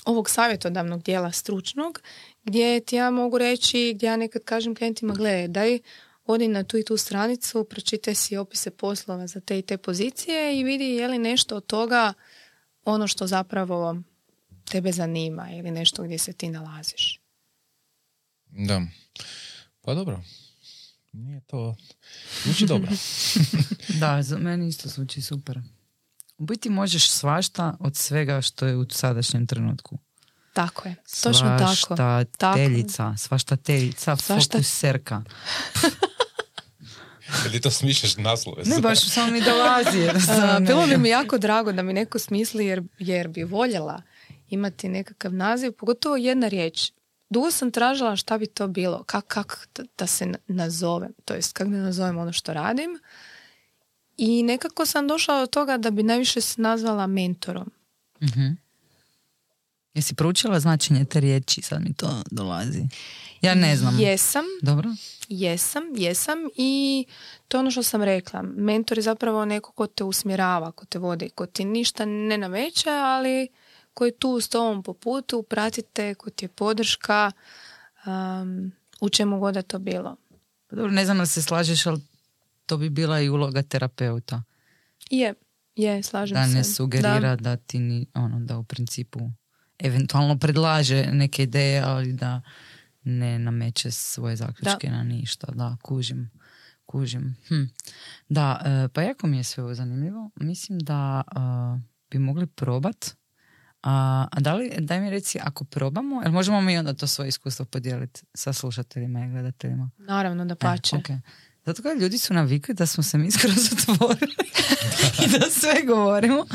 ovog savjetodavnog dijela stručnog gdje ti ja mogu reći, gdje ja nekad kažem klijentima gledaj, daj odi na tu i tu stranicu, pročitaj si opise poslova za te i te pozicije i vidi je li nešto od toga ono što zapravo tebe zanima ili nešto gdje se ti nalaziš. Da. Pa dobro. Nije to... Zvuči dobro. da, za meni isto zvuči super. U biti možeš svašta od svega što je u sadašnjem trenutku. Tako je, točno tako. Svašta teljica, svašta teljica, svašta... serka. Ili to smišljaš naslove? Ne, baš samo mi dolazi. bilo bi mi jako drago da mi neko smisli jer, jer bi voljela imati nekakav naziv, pogotovo jedna riječ. Dugo sam tražila šta bi to bilo, kako kak da, se nazovem, to jest kako da nazovem ono što radim. I nekako sam došla do toga da bi najviše se nazvala mentorom. mm Jesi proučila značenje te riječi, sad mi to dolazi. Ja ne znam. Jesam. Dobro. Jesam, jesam i to je ono što sam rekla. Mentor je zapravo neko ko te usmjerava, ko te vodi, ko ti ništa ne nameće, ali koji tu s tobom po putu, pratite, ko ti je podrška, um, u čemu god da to bilo. Pa dobro, ne znam da se slažeš, ali to bi bila i uloga terapeuta. Je, je, slažem se. Da ne sugerira da. ti ni, ono, da u principu eventualno predlaže neke ideje, ali da ne nameće svoje zaključke na ništa. Da, kužim. Kužim. Hm. Da, e, pa jako mi je sve ovo zanimljivo. Mislim da e, bi mogli probat a, a da li, daj mi reci, ako probamo, jel možemo mi onda to svoje iskustvo podijeliti sa slušateljima i gledateljima? Naravno, da e, pače. E, Zato kada ljudi su navikli da smo se mi skoro zatvorili i da sve govorimo.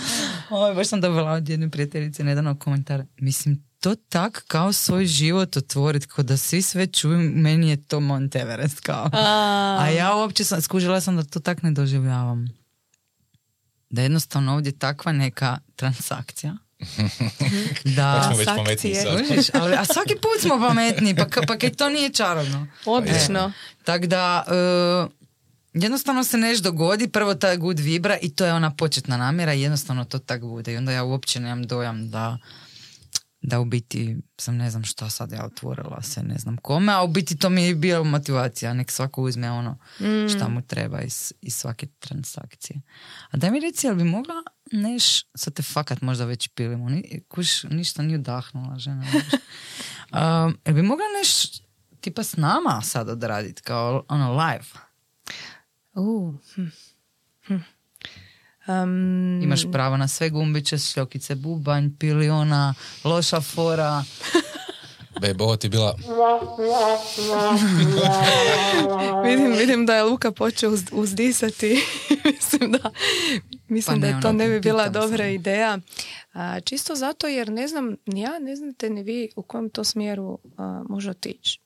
Ovo, baš sam dobila od jedne prijateljice nedavno komentar. Mislim, to tak kao svoj život otvoriti, kao da svi sve čuju, meni je to Monteverest kao. A, A ja uopće sam, skužila sam da to tak ne doživljavam. Da jednostavno ovdje takva neka transakcija da, već pametniji ali, a svaki put smo pametni, pa, pa kaj to nije čarobno. Odlično. E, tako da, uh, jednostavno se nešto dogodi, prvo ta good vibra i to je ona početna namjera i jednostavno to tak bude. I onda ja uopće nemam dojam da da u biti sam ne znam što sad ja otvorila se ne znam kome, a u biti to mi je bila motivacija, nek svako uzme ono Mm. šta mu treba iz, iz svake transakcije. A daj mi reci, jel bi mogla neš, sad te fakat možda već pilimo, ni, kuš, ništa nije udahnula žena. um, jel bi mogla neš tipa s nama sad odraditi kao ono live? Uh, hm, hm. Um, Imaš pravo na sve gumbiće, šljokice, bubanj, piliona, loša fora. Bebe, ovo ti je bila... vidim, vidim da je Luka počeo uz, uzdisati. mislim da, mislim Pa ne, da to ono, ne bi bila dobra samo. ideja. A, čisto zato jer ne znam, ni ja ne znate ni vi u kojem to smjeru a, može otići.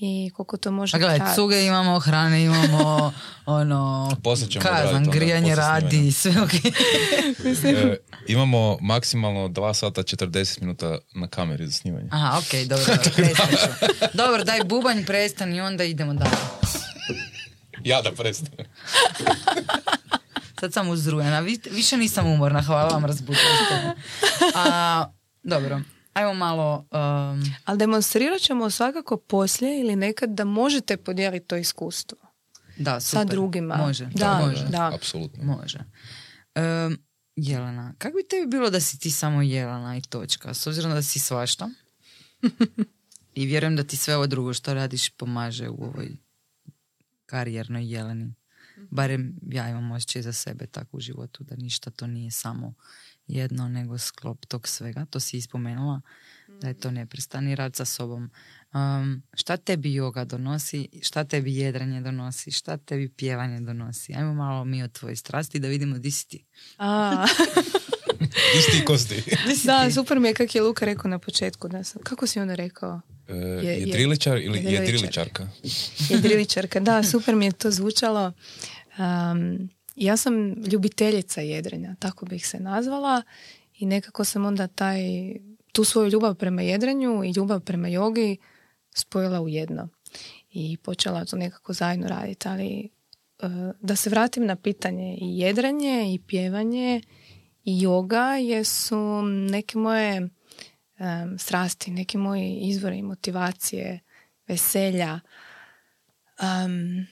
I koliko to može A gledaj, cuge imamo, hrane imamo, ono, kazan, grijanje radi, sve ok. E, imamo maksimalno 2 sata 40 minuta na kameri za snimanje. Aha, ok, dobro, dobro. Dobro, daj bubanj, prestani i onda idemo dalje. Ja da prestanem. Sad sam uzrujena, Vi- više nisam umorna, hvala vam, razbudili ste me. A, dobro, ajmo malo... Um, Ali demonstrirat ćemo svakako poslije ili nekad da možete podijeliti to iskustvo. da, Sa super. drugima. Može, Da, može. da. Apsolutno. Može. Um, Jelena, kako bi tebi bilo da si ti samo Jelena i točka? S obzirom da si svašta. I vjerujem da ti sve ovo drugo što radiš pomaže u ovoj karijernoj Jeleni. Barem ja imam osjećaj za sebe tako u životu da ništa to nije samo jedno nego sklop tog svega. To si ispomenula da je to neprestani rad sa sobom. Um, šta tebi joga donosi, šta tebi jedranje donosi, šta tebi pjevanje donosi. Ajmo malo mi o tvojoj strasti da vidimo di si ti. A, Isti kosti. Da, super mi je kako je Luka rekao na početku. Da sam, kako si onda rekao? E, je- jedriličar ili jedriličar. jedriličarka? Jedriličarka, da, super mi je to zvučalo. Um, ja sam ljubiteljica jedrenja, tako bih se nazvala i nekako sam onda taj, tu svoju ljubav prema jedrenju i ljubav prema jogi spojila u jedno i počela to nekako zajedno raditi, ali uh, da se vratim na pitanje i jedranje i pjevanje i joga jesu neke moje um, strasti, neki moji izvori motivacije, veselja. Um,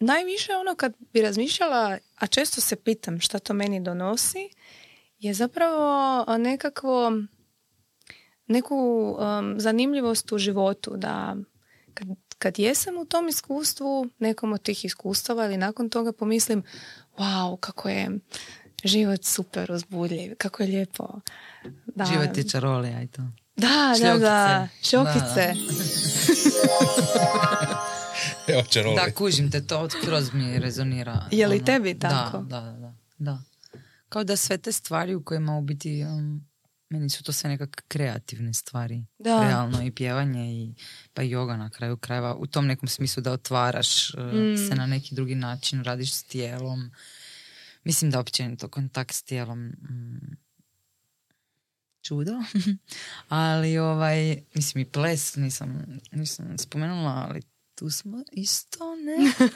najviše ono kad bi razmišljala, a često se pitam šta to meni donosi, je zapravo nekakvo neku um, zanimljivost u životu da kad, kad jesam u tom iskustvu, nekom od tih iskustava ili nakon toga pomislim wow, kako je život super uzbudljiv, kako je lijepo. Da, Život je čarolija i to. da, da, da, Šljokice. šokice. Da, kužim te, to skroz mi rezonira. Je li ono, tebi tako? Da, da, da, da. Kao da sve te stvari u kojima u biti, um, meni su to sve nekak kreativne stvari. Da. Realno i pjevanje i pa i joga na kraju krajeva. U tom nekom smislu da otvaraš uh, Mm. se na neki drugi način, radiš s tijelom. Mislim da općenito kontakt s tijelom mm, čudo. ali ovaj, mislim i ples nisam, nisam spomenula, ali tu smo isto, ne?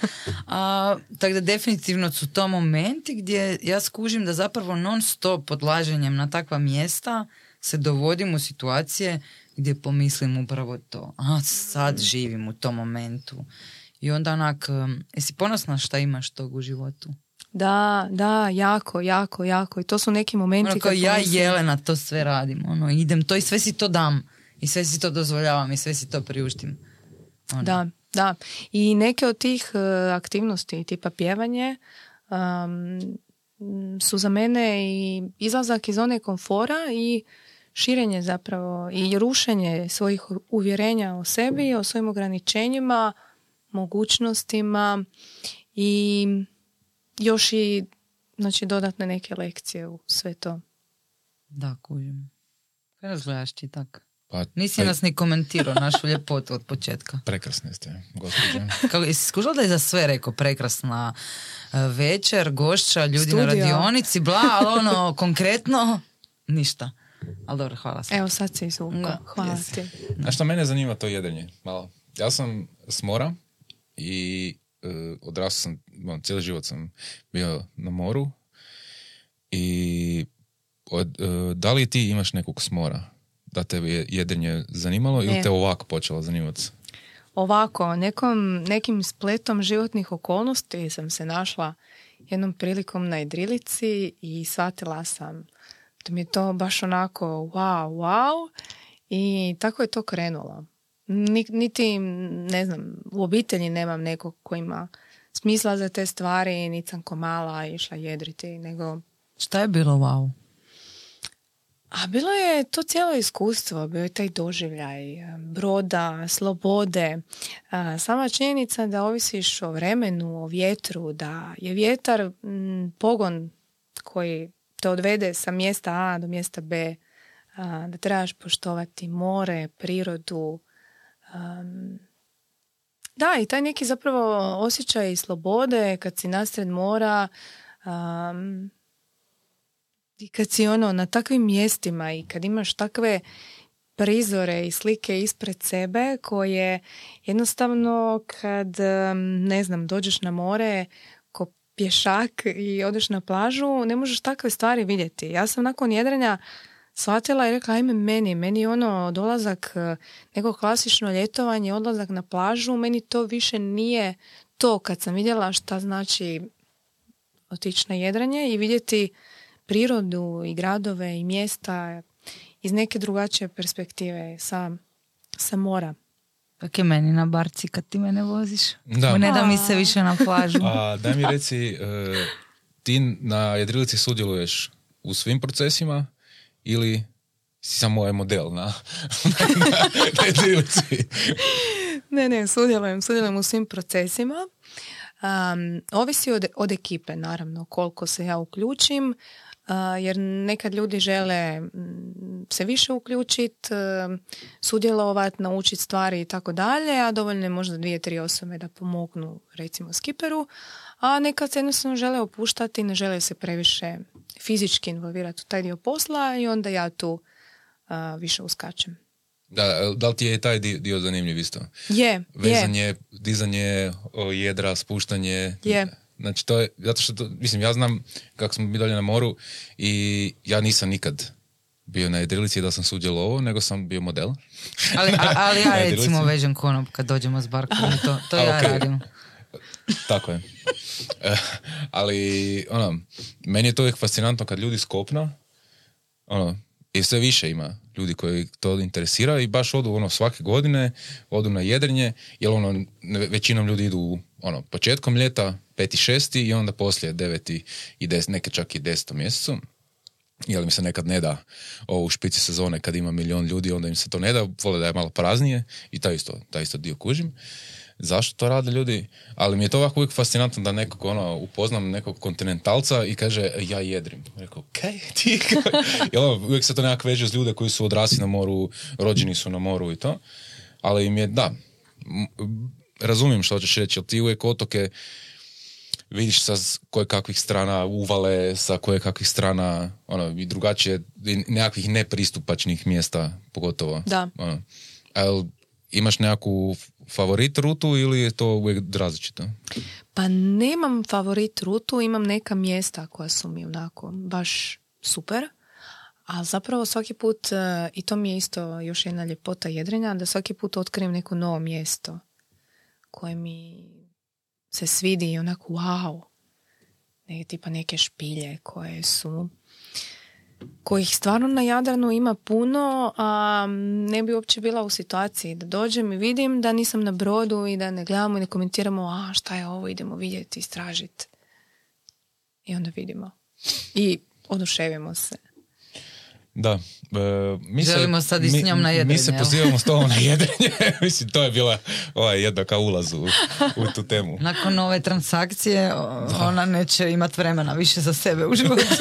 A, tako da definitivno su to momenti gdje ja skužim da zapravo non stop odlaženjem na takva mjesta se dovodim u situacije gdje pomislim upravo to. A sad živim u tom momentu. I onda onak, um, jesi ponosna šta imaš tog u životu? Da, da, jako, jako, jako. I to su neki momenti Ono kao ja i Jelena to sve radim. Ono, idem to i sve si to dam. I sve si to dozvoljavam i sve si to priuštim. Ono. Da, da. I neke od tih e, aktivnosti, tipa pjevanje, um, su za mene i izlazak iz zone komfora i širenje zapravo i rušenje svojih uvjerenja o sebi, o svojim ograničenjima, mogućnostima i još i znači, dodatne neke lekcije u sve to. Da, kužim. Razgledaš ti tak? Pa, Nisi nas ni komentirao našu ljepotu od početka. Prekrasne ste, gospođe. Kako, jesi skužila da je za sve rekao prekrasna e, večer, gošća, ljudi na Studio. radionici, bla, ali ono, konkretno, ništa. Ali dobro, hvala se. Evo sad se izvukao. Hvala jesi. ti. Znaš što mene zanima to jedenje? Malo. Ja sam s mora i uh, odrastao sam, bon, cijeli život sam bio na moru i od, e, da li ti imaš nekog smora? Da te je jedrenje zanimalo ili te ovako počelo zanimati? Ovako, nekom, nekim spletom životnih okolnosti sam se našla jednom prilikom na jedrilici i shvatila sam da mi je to baš onako wow, wow i tako je to krenulo. Ni- Niti, ne znam, u obitelji nemam nekog ko ima smisla za te stvari, niti sam ko mala išla jedriti, nego Šta je bilo wow? A bilo je to cijelo iskustvo, bio je taj doživljaj e, broda, slobode. A, Sama činjenica da ovisiš o vremenu, o vjetru, da je vjetar mm, pogon koji te odvede sa mjesta A do mjesta B, a, da trebaš poštovati more, prirodu. am, da, i taj neki zapravo osjećaj slobode kad si nasred mora, am, i kad si ono na takvim mjestima i kad imaš takve prizore i slike ispred sebe koje jednostavno kad ne znam dođeš na more ko pješak i odeš na plažu ne možeš takve stvari vidjeti. Ja sam nakon jedrenja shvatila i rekla ajme meni, meni ono dolazak eh, neko klasično ljetovanje, odlazak na plažu, meni to više nije to kad sam vidjela šta znači otići na jedranje i vidjeti prirodu i gradove i mjesta iz neke drugačije perspektive sa, sa mora. Kak je meni na barci kad ti mene voziš? Da. Ne da mi se više na plažu. A daj mi reci, e, ti na jedrilici sudjeluješ u svim procesima ili si samo ovaj model na, na jedrilici? Ne, ne, sudjelujem, sudjelujem u svim procesima. Um, ovisi od, od ekipe, naravno, koliko se ja uključim, uh, jer nekad ljudi žele mm, se više uključiti, sudjelovati, naučiti stvari i tako dalje, a dovoljno je možda dvije, tri osobe da pomognu, recimo, skiperu, a nekad se jednostavno žele opuštati, ne žele se previše fizički involvirati u taj dio posla i onda ja tu više uskačem. Da, da li ti je taj dio, zanimljiv isto? Je, je. Vezanje, dizanje o, jedra, spuštanje. Je. Znači to je, zato što, to, mislim, ja znam kako smo mi dolje na moru i ja nisam nikad bio na jedrilici da sam sudjelovao, nego sam bio model. Ali, a- ali ja recimo vežem konop kad dođemo s barkom to, to A, ja okej. radim. Tako je. E, ali, ono, meni je to uvijek fascinantno kad ljudi skopna, ono, i sve više ima ljudi koji to interesira i baš odu ono svake godine, odu na jedrenje, jer ono, većinom ljudi idu u, ono, početkom ljeta, peti, šesti i onda poslije deveti i des, neke čak i desetom mjesecu. Jer mi se nekad ne da ovo u špici sezone kad ima milion ljudi, onda im se to ne da, vole da je malo praznije i taj isto, taj isto dio kužim. Zašto to rade ljudi? Ali mi je to ovako uvijek fascinantno da nekog ono, upoznam nekog kontinentalca i kaže ja jedrim. Rekao, kaj ti? Jel, ono, uvijek se to nekako veže s ljude koji su odrasli na moru, rođeni su na moru i to. Ali im je, da, razumijem što hoćeš reći, jer ti uvijek otoke vidiš sa koje kakvih strana uvale, sa koje kakvih strana ono, i drugačije, nekakvih nepristupačnih mjesta pogotovo. Da. Ono. A jel imaš nekakvu favorit rutu ili je to uvijek različito? Pa nemam favorit rutu, imam neka mjesta koja su mi onako baš super. A zapravo svaki put, e, i to mi je isto još jedna ljepota jedrenja, da svaki put otkrijem neko novo mjesto koje mi se svidi i onako wow. Ne, tipa neke špilje koje su kojih stvarno na Jadranu ima puno, a ne bi uopće bila u situaciji da dođem i vidim da nisam na brodu i da ne gledamo i ne komentiramo a šta je ovo, idemo vidjeti, istražiti. I onda vidimo. I oduševimo se. Da. e, mi se- Želimo sad i s mi- njom na Mi jedrenje, se jel? pozivamo s tobom na jedrenje. Mislim, to je bila ovaj, jedna kao ulaz u, u tu temu. Nakon ove transakcije ona neće imati vremena više za sebe u životu.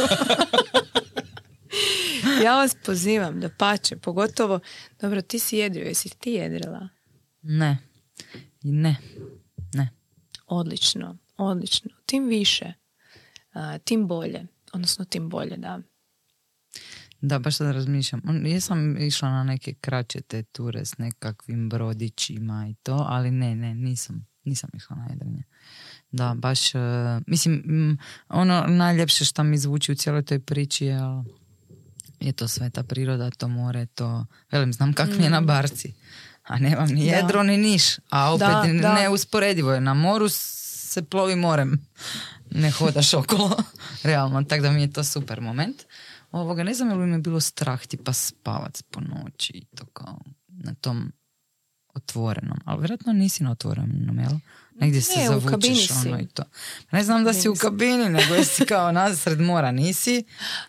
Ja vas pozivam da pače, pogotovo, dobro, ti si jedrio, jesi ti jedrila? ne. Ne. Ne. Odlično, odlično. Tim više, tim bolje. Odnosno, tim bolje, da. Da, baš sad razmišljam. Jesam išla na neke kraće te ture s nekakvim brodićima i to, ali ne, ne, nisam. Nisam išla na jedrenje. Da, baš, e, mislim, mm, ono najljepše što mi zvuči u cijeloj toj priči je je to sveta priroda, to more, to... Velim, znam kak mi je na barci. A nemam ni Da. jedro, ni niš. A opet Da, da. neusporedivo je. Na moru se plovi morem. Ne hodaš okolo. Realno, tako da mi je to super moment. Ovoga, ne znam je li mi je bilo strah tipa spavat po noći i to kao na tom otvorenom. Ali vjerojatno nisi na otvorenom, jel? Negdje se Ne, zavučeš ono i to. Ne znam da si u kabini, nego jesi kao nasred mora, nisi.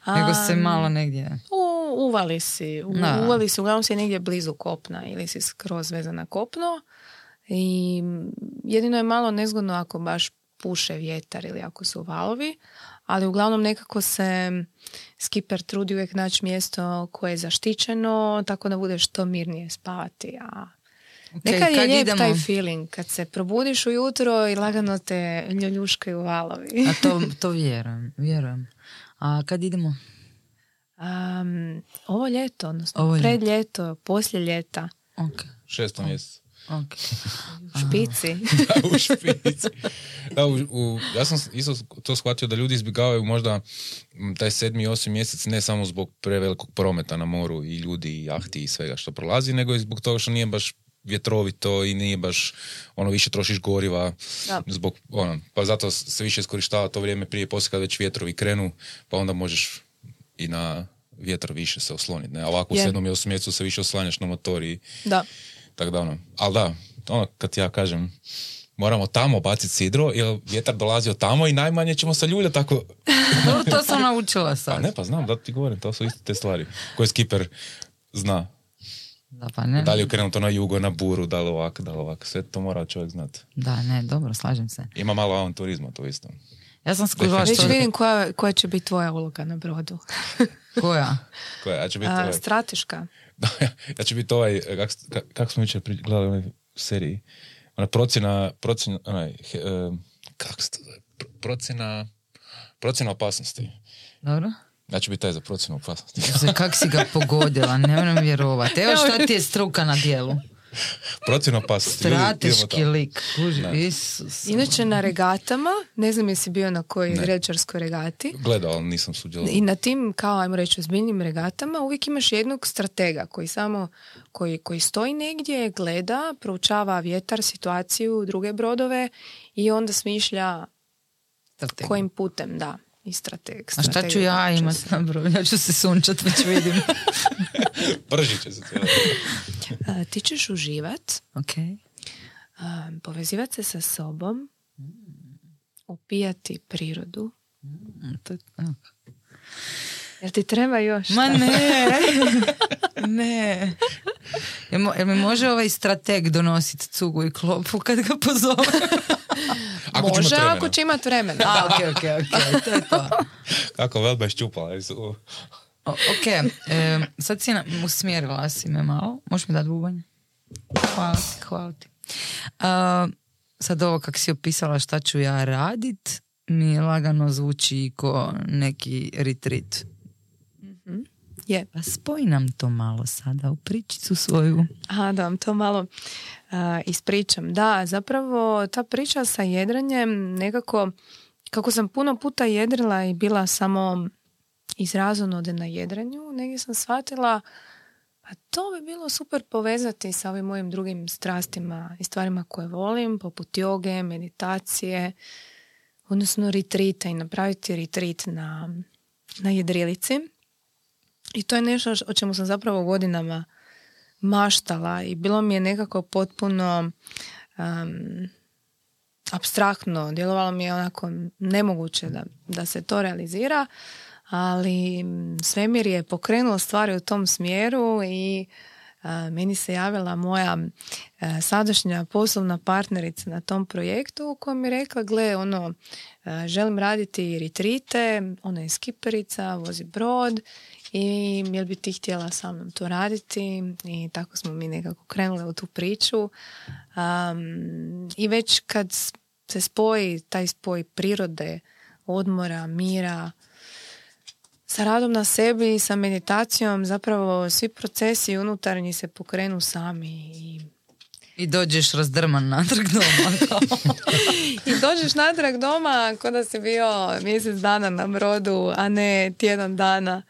Nego se malo negdje... U, uvali si. U, Da. Uvali si, uglavnom si negdje blizu kopna ili si skroz vezan na kopno. I jedino je malo nezgodno ako baš puše vjetar ili ako su valovi, ali uglavnom nekako se skiper trudi uvijek naći mjesto koje je zaštićeno, tako da budeš što mirnije spavati. A nekad je kad lijep idemo- taj feeling, kad se probudiš ujutro i lagano te ljoljuškaju valovi. A to, to vjerujem, vjerujem. A kad idemo? Um, ovo ljeto, odnosno Ovo ljeto. pred ljeto, poslije ljeta, Ok, Šestom mjesecu. Ok. u špici. u špici. Da, u, u- ja sam isto to shvatio da ljudi izbjegavaju možda taj sedmi i osmi mjesec ne samo zbog prevelikog prometa na moru i ljudi i jahti i svega što prolazi, nego i zbog toga što nije baš vjetrovito i nije baš ono više trošiš goriva Da. zbog ono, pa zato se više iskorištava to vrijeme prije poslije kad već vjetrovi krenu pa onda možeš i na vjetar više se osloniti. Ne? A ovako u sedmom i osmom mjesecu se više oslanjaš na motor i Da. Tako da ono, ali da, ono kad ja kažem moramo tamo baciti sidro jer vjetar dolazi od tamo i najmanje ćemo se ljuljati tako... Dobro, to sam naučila Pa sad. ne, pa znam, da ti govorim, to su iste te stvari koje skiper zna. Da, pa ne. Da li je okrenuto na jugo, na buru, da li ovako, da li ovako, sve to mora čovjek znati. Da, ne, dobro, slažem se. Ima malo avanturizma to isto. Ja sam skužila Već što... vidim koja, koja će biti tvoja uloga na brodu. Koja? Koja, ja ću biti A, strateška. da, ja ću biti ovaj, kak, kak, kak smo jučer gledali u onoj seriji, ona procjena, procjena, onaj, e, kako se to zove, Pro- procjena, procjena opasnosti. Dobro? Ja ću biti taj za procjenu opasnosti. Za kak si ga pogodila, ne moram vjerovati. Evo šta ti je struka na dijelu. Procjena opasnosti. Strateški lik. Isus. Inače na regatama, ne znam jesi bio na kojoj rečarskoj regati, Gledao, ali nisam sudjelovao. i na tim, kao ajmo reći, ozbiljnim regatama uvijek imaš jednog stratega koji samo, koji, koji stoji negdje, gleda, proučava vjetar, situaciju, druge brodove i onda smišlja Strateg. kojim putem, da, i strateg. A šta ću ja imat se- na broju? Ja ću se sunčat, već vidim. Pržit će se cijelo. A, ti ćeš uživat, ok. a, povezivati se sa sobom, upijati prirodu. Mm, To je, evo. Jel ti treba još? Ma ne, ne. Jel, mi može ovaj strateg donositi cugu i klopu kad ga pozove? Ako Može, imat ako će imat vremena. A, ok, ok, ok, to je to. Kako velba je ščupala. O, ok, e, sad si na, usmjerila si me malo. Možeš mi dati bubanj? Hvala ti, hvala ti. A, sad ovo kak si opisala šta ću ja radit, mi lagano zvuči ko neki retreat. Je. Pa spoj nam to malo sada u pričicu svoju. Aha, da vam to malo a, ispričam. Da, zapravo ta priča sa jedranjem nekako, kako sam puno puta jedrila i bila samo iz razonode na jedranju, negdje sam shvatila pa to bi bilo super povezati sa ovim mojim drugim strastima i stvarima koje volim, poput joge, meditacije, odnosno retrita i napraviti retreat na, na jedrilici. I to je nešto o čemu sam zapravo godinama maštala i bilo mi je nekako potpuno um, abstraktno, djelovalo mi je onako nemoguće da, da se to realizira, ali svemir je pokrenuo stvari u tom smjeru i a, meni se javila moja a, sadašnja poslovna partnerica na tom projektu koja mi je rekla, gle, ono, a, želim raditi retrite, ona je skiperica, vozi brod i jel bi ti htjela sa mnom to raditi? I tako smo mi nekako krenuli u tu priču. Um, i već kad se spoji taj spoj prirode, odmora, mira sa radom na sebi i sa meditacijom zapravo svi procesi unutarnji se pokrenu sami i I dođeš razdrman natrag doma. I dođeš natrag doma ko da si bio mjesec dana na brodu, a ne tjedan dana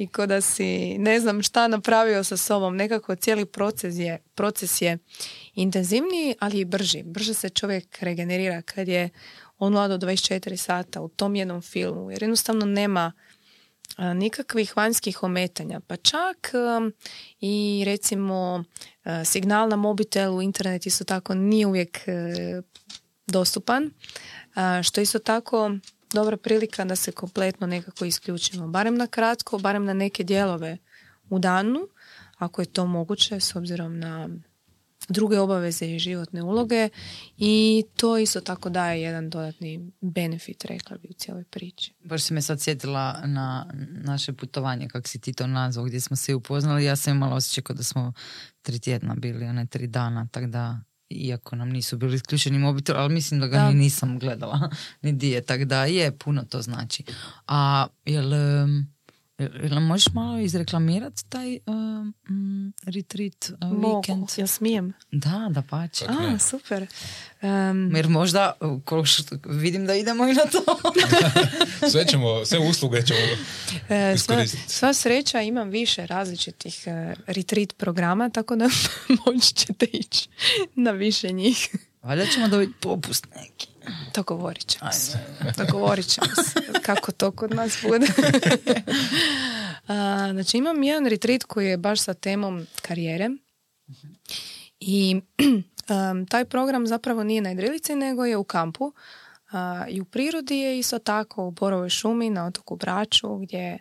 i ko da si ne znam šta napravio sa sobom. Nekako cijeli proces je, proces je intenzivniji, ali i brži. Brže se čovjek regenerira kad je on mlado 24 sata u tom jednom filmu, jer jednostavno nema nikakvih vanjskih ometanja, pa čak i recimo signal na mobitelu, internet isto tako nije uvijek e, dostupan, što isto tako dobra prilika da se kompletno nekako isključimo, barem na kratko, barem na neke dijelove u danu, ako je to moguće s obzirom na druge obaveze i životne uloge i to isto tako daje jedan dodatni benefit, rekla bi, u cijeloj priči. Baš si me sad sjetila na naše putovanje, kako si ti to nazvao, gdje smo se upoznali. Ja sam imala osjećaj da smo tri tjedna bili, one tri dana, tako da iako nam nisu bili isključeni mobitel, ali mislim da ga ni nisam gledala, ni dije, tako da je, puno to znači. A jel Jel možeš malo izreklamirati taj um, retreat uh, weekend? ja smijem? Da, da pače. A, super. Um, Jer možda, što, vidim da idemo i na to. sve ćemo, sve usluge ćemo e, sva, sva, sreća, imam više različitih uh, retreat programa, tako da moći ćete ići na više njih. Valjda ćemo dobiti popust neki. Dogovorit ćemo se. Dogovorit ćemo se. Kako to kod nas bude. A, znači imam jedan retreat koji je baš sa temom karijere. I taj program zapravo nije na Idrilici, nego je u kampu. I u prirodi je isto tako u Borovoj šumi na otoku Braču gdje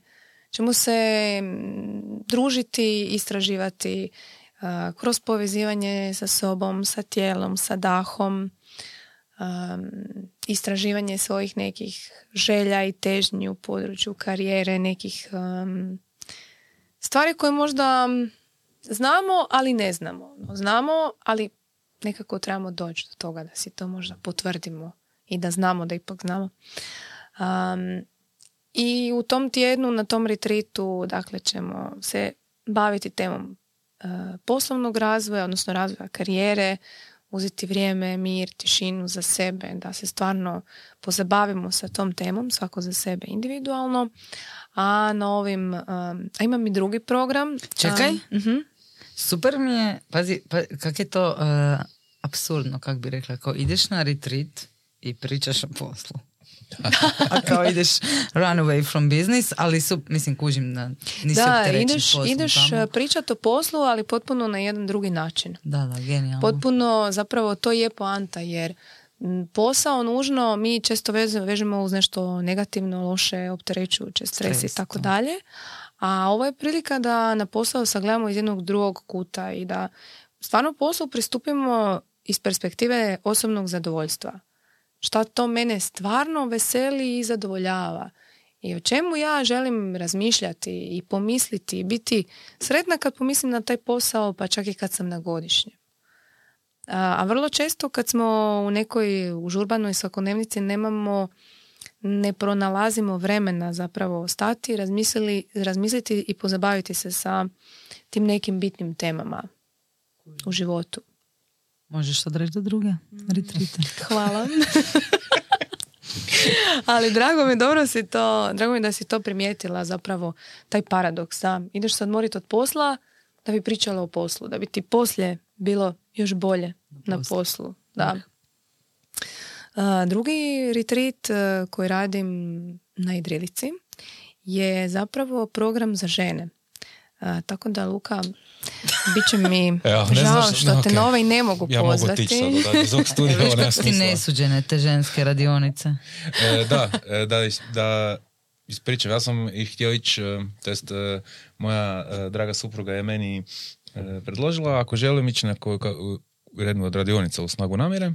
ćemo se družiti, istraživati kroz povezivanje sa sobom, sa tijelom, sa dahom, um, istraživanje svojih nekih želja i težnji u području karijere, nekih um, stvari koje možda znamo, ali ne znamo. Znamo, ali nekako trebamo doći do toga da si to možda potvrdimo i da znamo da ipak znamo. Um, I u tom tjednu, na tom retritu, dakle, ćemo se baviti temom uh, poslovnog razvoja, odnosno razvoja karijere, uzeti vrijeme, mir, tišinu za sebe, da se stvarno pozabavimo sa tom temom, svako za sebe individualno. A na ovim, um, a imam i drugi program. Čekaj, uh super mi je, pazi, pa, kak je to uh, absurdno, kak bi rekla, kao ideš na retreat i pričaš o poslu. A kao ideš run away from business, ali su, mislim, kužim da nisi Da, ideš, ideš uh, pričati o poslu, ali potpuno na jedan drugi način. Da, da, genijalno. Potpuno, zapravo, to je poanta, jer posao nužno mi često vežemo uz nešto negativno, loše, opterećujuće, stres, i tako dalje. A ovo je prilika da na posao sagledamo iz jednog drugog kuta i da stvarno poslu pristupimo iz perspektive osobnog zadovoljstva šta to mene stvarno veseli i zadovoljava i o čemu ja želim razmišljati i pomisliti i biti sretna kad pomislim na taj posao pa čak i kad sam na godišnjem. A vrlo često kad smo u nekoj užurbanoj svakodnevnici nemamo, ne pronalazimo vremena zapravo stati, razmisliti i pozabaviti se sa tim nekim bitnim temama u životu. Možeš sad reći do druge retrite. Hvala. Ali drago mi dobro si to, drago mi da si to primijetila zapravo taj paradoks da ideš se odmoriti od posla da bi pričala o poslu, da bi ti poslije bilo još bolje na poslu. Da. drugi retreat koji radim na Idrilici je zapravo program za žene. Tako da Luka bit će mi Evo, žao što no, te okay. ovaj ne mogu ja pozvati. Ja mogu tići sad, ti nesuđene te ženske radionice. e, da, e, da, da ispričam, ja sam ih htio ići, e, to jest e, moja draga supruga je meni predložila ako želim ići na koju, jednu od radionica u snagu namjere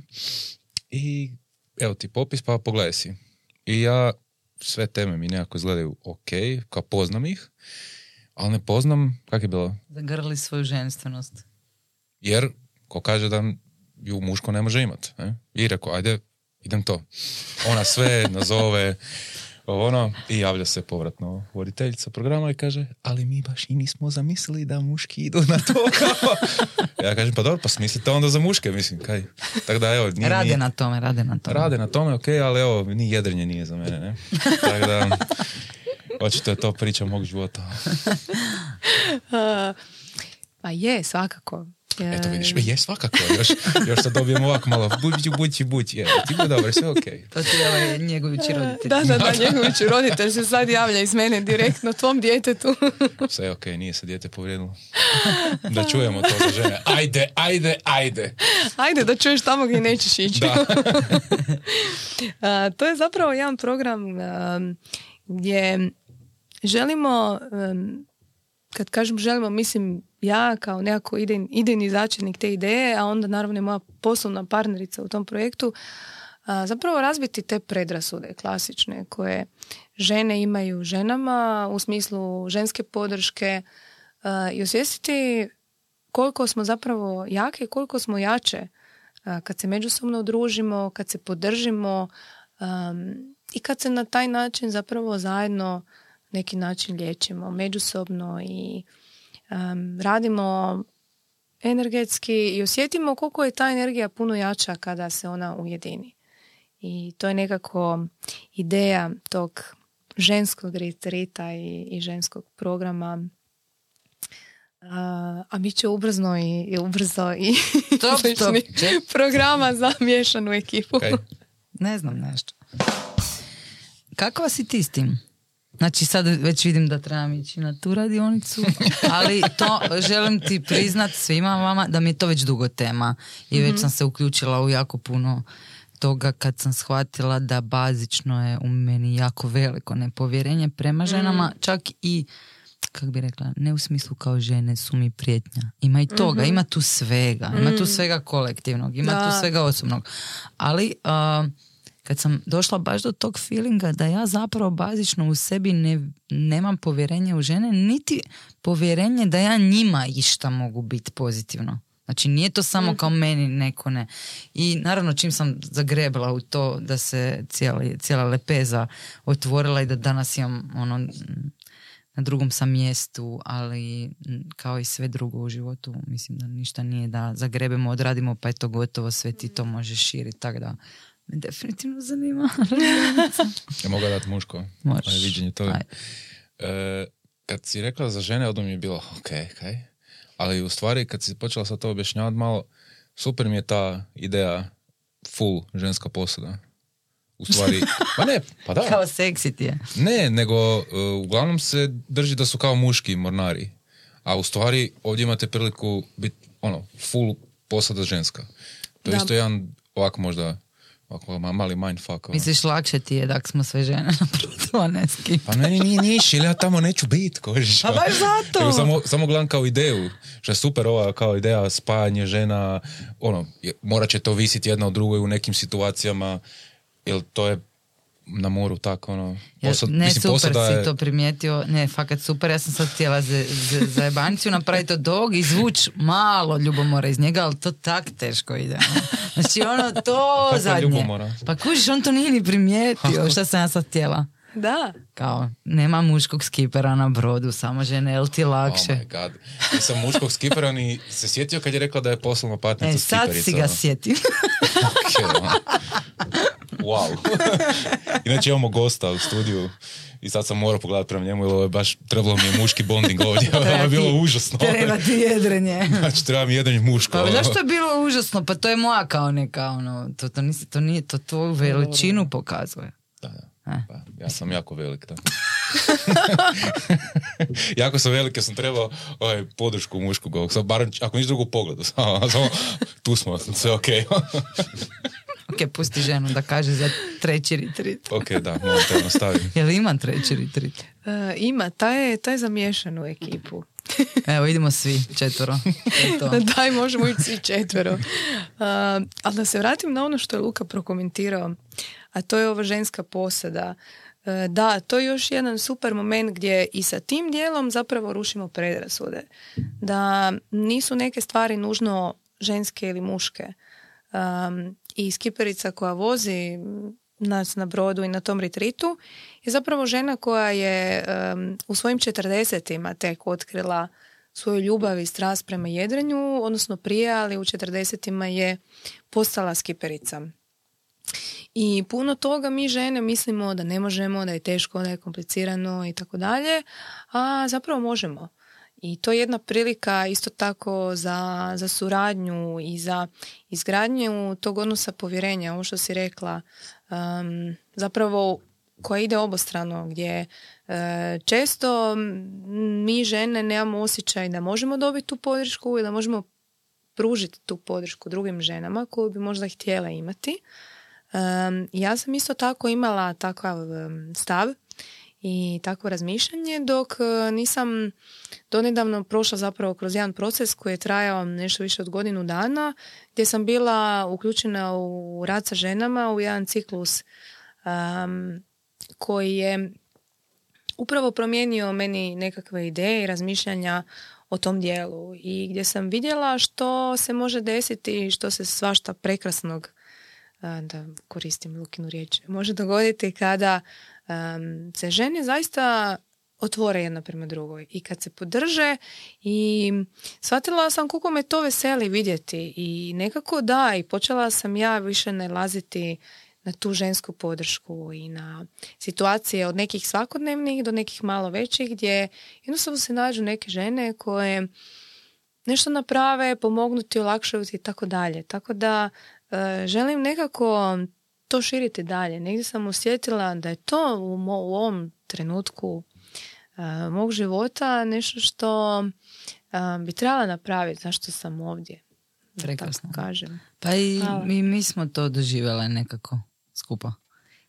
i evo ti popis pa pogledaj si. I ja sve teme mi nekako izgledaju ok, kao poznam ih ali ne poznam, kak je bilo? Zagrli svoju ženstvenost. Jer, ko kaže da ju muško ne može imati. Ne? I rekao, ajde, idem to. Ona sve nazove, ono, i javlja se povratno voditeljica programa i kaže, ali mi baš i nismo zamislili da muški idu na to. ja kažem, pa dobro, pa smislite onda za muške, mislim, kaj. Tako da, evo, nije, rade na tome, rade na tome. Rade na tome, ok, ali evo, ni jedrenje nije za mene, ne. Tako da, Očito je to priča mog života. Pa je, svakako. Eto vidiš, je svakako, još, još sad dobijemo ovako malo, bući, bući, bući, je, ti bu dobro, sve okej. To ti je ovaj njegovići roditelj. Da, da, da, njegovići roditelj se sad javlja iz mene direktno tvom djetetu. Sve okej, nije se dijete povrijedilo. Da čujemo to za žene. Ajde, ajde, ajde. Ajde da čuješ tamo gdje nećeš ići. Da. A, to je zapravo jedan program um, gdje želimo, kad kažem želimo, mislim ja kao nekako idejni, idejni začetnik te ideje, a onda naravno i moja poslovna partnerica u tom projektu, zapravo razbiti te predrasude klasične koje žene imaju ženama u smislu ženske podrške i osvijestiti koliko smo zapravo jake koliko smo jače kad se međusobno udružimo, kad se podržimo um, i kad se na taj način zapravo zajedno neki način liječimo međusobno i um, radimo energetski i osjetimo koliko je ta energija puno jača kada se ona ujedini. I to je nekako ideja tog ženskog retrita i, i ženskog programa. A, a bit će ubrzno i, i ubrzo i Stop, stop, programa za miješanu ekipu. Kaj? Ne znam nešto. Kakva si ti s tim? Znači sad već vidim da trebam ići na tu radionicu, ali to želim ti priznat svima vama da mi je to već dugo tema i već sam se uključila u jako puno toga kad sam shvatila da bazično je u meni jako veliko nepovjerenje prema ženama, čak i kako bi rekla, ne u smislu kao žene su mi prijetnja. Ima i toga, ima tu svega, ima tu svega kolektivnog, ima Da. tu svega osobnog. Ali a, kad sam došla baš do tog feelinga da ja zapravo bazično u sebi ne, nemam povjerenje u žene, niti povjerenje da ja njima išta mogu biti pozitivno. Znači nije to samo kao meni neko ne. I naravno čim sam zagrebla u to da se cijeli, cijela lepeza otvorila i da danas imam ono na drugom sam mjestu, ali kao i sve drugo u životu, mislim da ništa nije da zagrebemo, odradimo pa je to gotovo, sve ti to možeš širiti, tako da me definitivno zanima. Ja mogu dati muško Možeš. viđenje toga. E, kad si rekla za žene, odmah mi je bilo ok, kaj? Ali u stvari kad si počela sad to objašnjavati malo, super mi je ta ideja full ženska posuda. U stvari, pa ne, pa da. Kao seksi ti je. Ne, nego e, uglavnom se drži da su kao muški mornari. A u stvari ovdje imate priliku biti ono, full posada ženska. To je isto jedan ovako možda ovako ma- mali mindfuck. ono. Misliš lakše ti je da smo sve žene naprotiv, a ne s kim. Pa meni nije niš, ili ja tamo neću bit, kožiš. Pa baš zato. Samo, samo gledam kao ideju, što je super ova kao ideja spajanje žena, ono, je- morat će to visiti jedna od drugoj u nekim situacijama, jer to je na moru tako, ono, posad- ne, mislim, super posada si je- to primijetio. Ne, fakat super. Ja sam sad htjela za, za, za jebanciju napraviti od dog i zvuč malo ljubomora iz njega, ali to tak teško ide. ono. Znači ono, to Kako zadnje. ljubomora? Pa kužiš, on to nije ni primijetio. Šta sam ja sad htjela? Da. Kao, nema muškog skipera na brodu, samo žene, jel ti lakše? Oh my god. Nisam muškog skipera ni se sjetio kad je rekla da je poslovna partnerca e, sad skiperica. si ga sjetim. Ok, ono. wow. Inače imamo gosta u studiju i sad sam morao pogledati prema njemu jer ovo je baš trebalo mi je muški bonding ovdje. ovo je bilo užasno. Treba ti jedrenje. Znači treba mi jedan muško. Pa zašto je bilo užasno? Pa to je moja kao neka, ono, to, to, nisi, to nije, to tvoju veličinu pokazuje. Da, da. E. Pa, ja sam jako velik, da. jako sam velik, jer sam trebao ovaj, podršku mušku govog. Sad, barem, ako niš drugu pogledu, samo, samo tu smo, sve ok. Ok, pusti ženu da kaže za treći retreat. ok, da, moram te nastavim. Jel ima treći retreat? E, ima, taj je, taj je za miješanu ekipu. Evo, idemo svi, četvoro. To je to. Daj, možemo ići svi četvero. Uh, ali da se vratim na ono što je Luka prokomentirao, a to je ova ženska posada. Uh, da, to je još jedan super moment gdje i sa tim dijelom zapravo rušimo predrasude. Da nisu neke stvari nužno ženske ili muške. Um, I skiperica koja vozi nas na brodu i na tom retritu je zapravo žena koja je um, u svojim četrdesetima tek otkrila svoju ljubav i strast prema jedrenju, odnosno prije, ali u četrdesetima je postala skiperica. I puno toga mi žene mislimo da ne možemo, da je teško, da je komplicirano i tako dalje, a zapravo možemo. I to je jedna prilika isto tako za, za suradnju i za izgradnju tog odnosa povjerenja, ovo što si rekla, um, zapravo koja ide obostrano, gdje e, često mi žene nemamo osjećaj da možemo dobiti tu podršku i da možemo pružiti tu podršku drugim ženama koju bi možda htjela imati. Um, ja sam isto tako imala takav stav i takvo razmišljanje dok e, nisam donedavno prošla zapravo kroz jedan proces koji je trajao nešto više od godinu dana gdje sam bila uključena u rad sa ženama u jedan ciklus um, koji je upravo promijenio meni nekakve ideje i razmišljanja o tom dijelu i gdje sam vidjela što se može desiti i što se svašta prekrasnog da koristim Lukinu riječ, može dogoditi kada se žene zaista otvore jedna prema drugoj i kad se podrže i shvatila sam koliko me to veseli vidjeti i nekako da i počela sam ja više nalaziti na tu žensku podršku i na situacije od nekih svakodnevnih do nekih malo većih gdje jednostavno se nađu neke žene koje nešto naprave, pomognuti, olakšaju i tako dalje. Tako da e, želim nekako to širiti dalje. Negdje sam osjetila da je to u, u ovom trenutku uh, mog života nešto što uh, bi trebala napraviti. Zašto sam ovdje? Prekrasno. kažem. Pa i mi, mi smo to doživjele nekako skupa.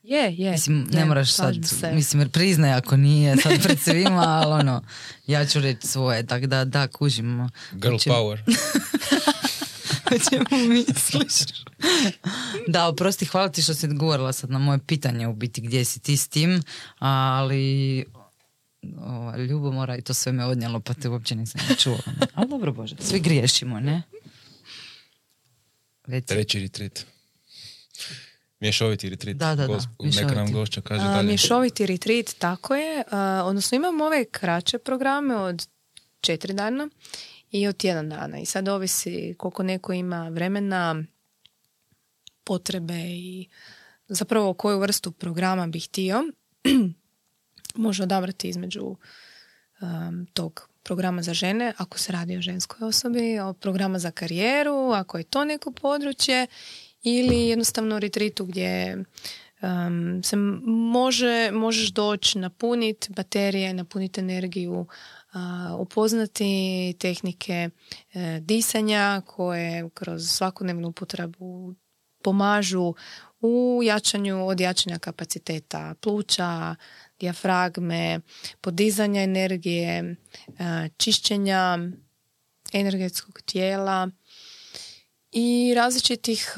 Je, je. Mislim, ne moraš sad, se. mislim, priznaj ako nije sad pred svima, ali ono, ja ću reći svoje, tako da, da, kužimo. Girl power. o čemu misliš? da, oprosti, hvala ti što si odgovorila sad na moje pitanje u biti gdje si ti s tim, ali o, ljubomora i to sve me odnijelo pa te uopće nisam čuo. Ali dobro Bože, svi griješimo, ne? Reci. Treći retreat. Mješoviti retreat. Da, da, da. Neka nam gošća kaže dalje. mješoviti retreat, tako je. odnosno imamo ove kraće programe od četiri dana i od tjedan dana. I sad ovisi koliko neko ima vremena, potrebe i zapravo koju vrstu programa bi htio. Može odabrati između um, tog programa za žene, ako se radi o ženskoj osobi, o programa za karijeru, ako je to neko područje, ili jednostavno retritu gdje um, se može, možeš doći napuniti baterije, napuniti energiju, upoznati tehnike e, disanja koje kroz svakodnevnu upotrebu pomažu u jačanju od jačanja kapaciteta pluća, dijafragme, podizanja energije, e, čišćenja energetskog tijela i različitih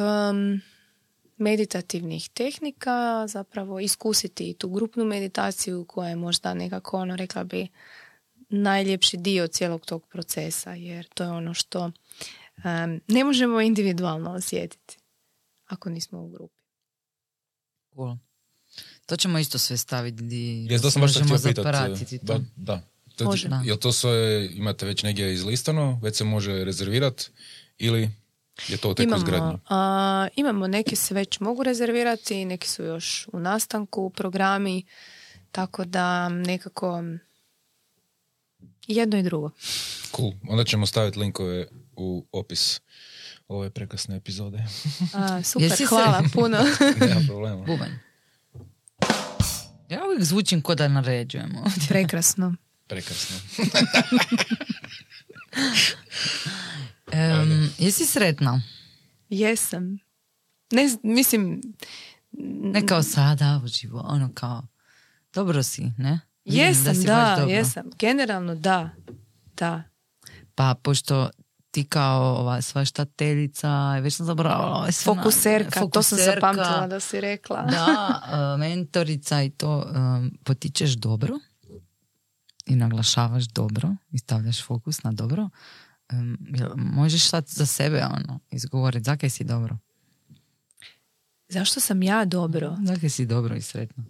meditativnih tehnika, zapravo iskusiti tu grupnu meditaciju koja je možda nekako ono rekla bi najljepši dio cijelog tog procesa jer to je ono što ne možemo individualno osjetiti ako nismo u grupi. Cool. To ćemo isto sve staviti di to sam baš pitati. Da, da. To, može. Jel to sve imate već negdje izlistano, već se može rezervirati ili je to tek imamo, a, imamo, neke se već mogu rezervirati, neki su još u nastanku programi, tako da nekako jedno i drugo. Cool. Onda ćemo staviti linkove u opis ove prekrasne epizode. A, super, hvala puno. Nema problema. Bubanj. Ja uvijek zvučim ko da naređujemo. Prekrasno. Prekrasno. um, jesi sretna? Jesam. Ne, mislim... Ne kao sada u živo, ono kao dobro si, ne? jesam, da, da jesam. Generalno da, da. Pa pošto ti kao ova sva štateljica, već sam zaboravila ovaj Fokuserka, to sam zapamtila da si rekla. Da, e, mentorica i to um, potičeš dobro i naglašavaš dobro i stavljaš fokus na dobro. Um, možeš sad za sebe ono, izgovoriti, zakaj si dobro? Zašto sam ja dobro? Zakaj si dobro i sretno?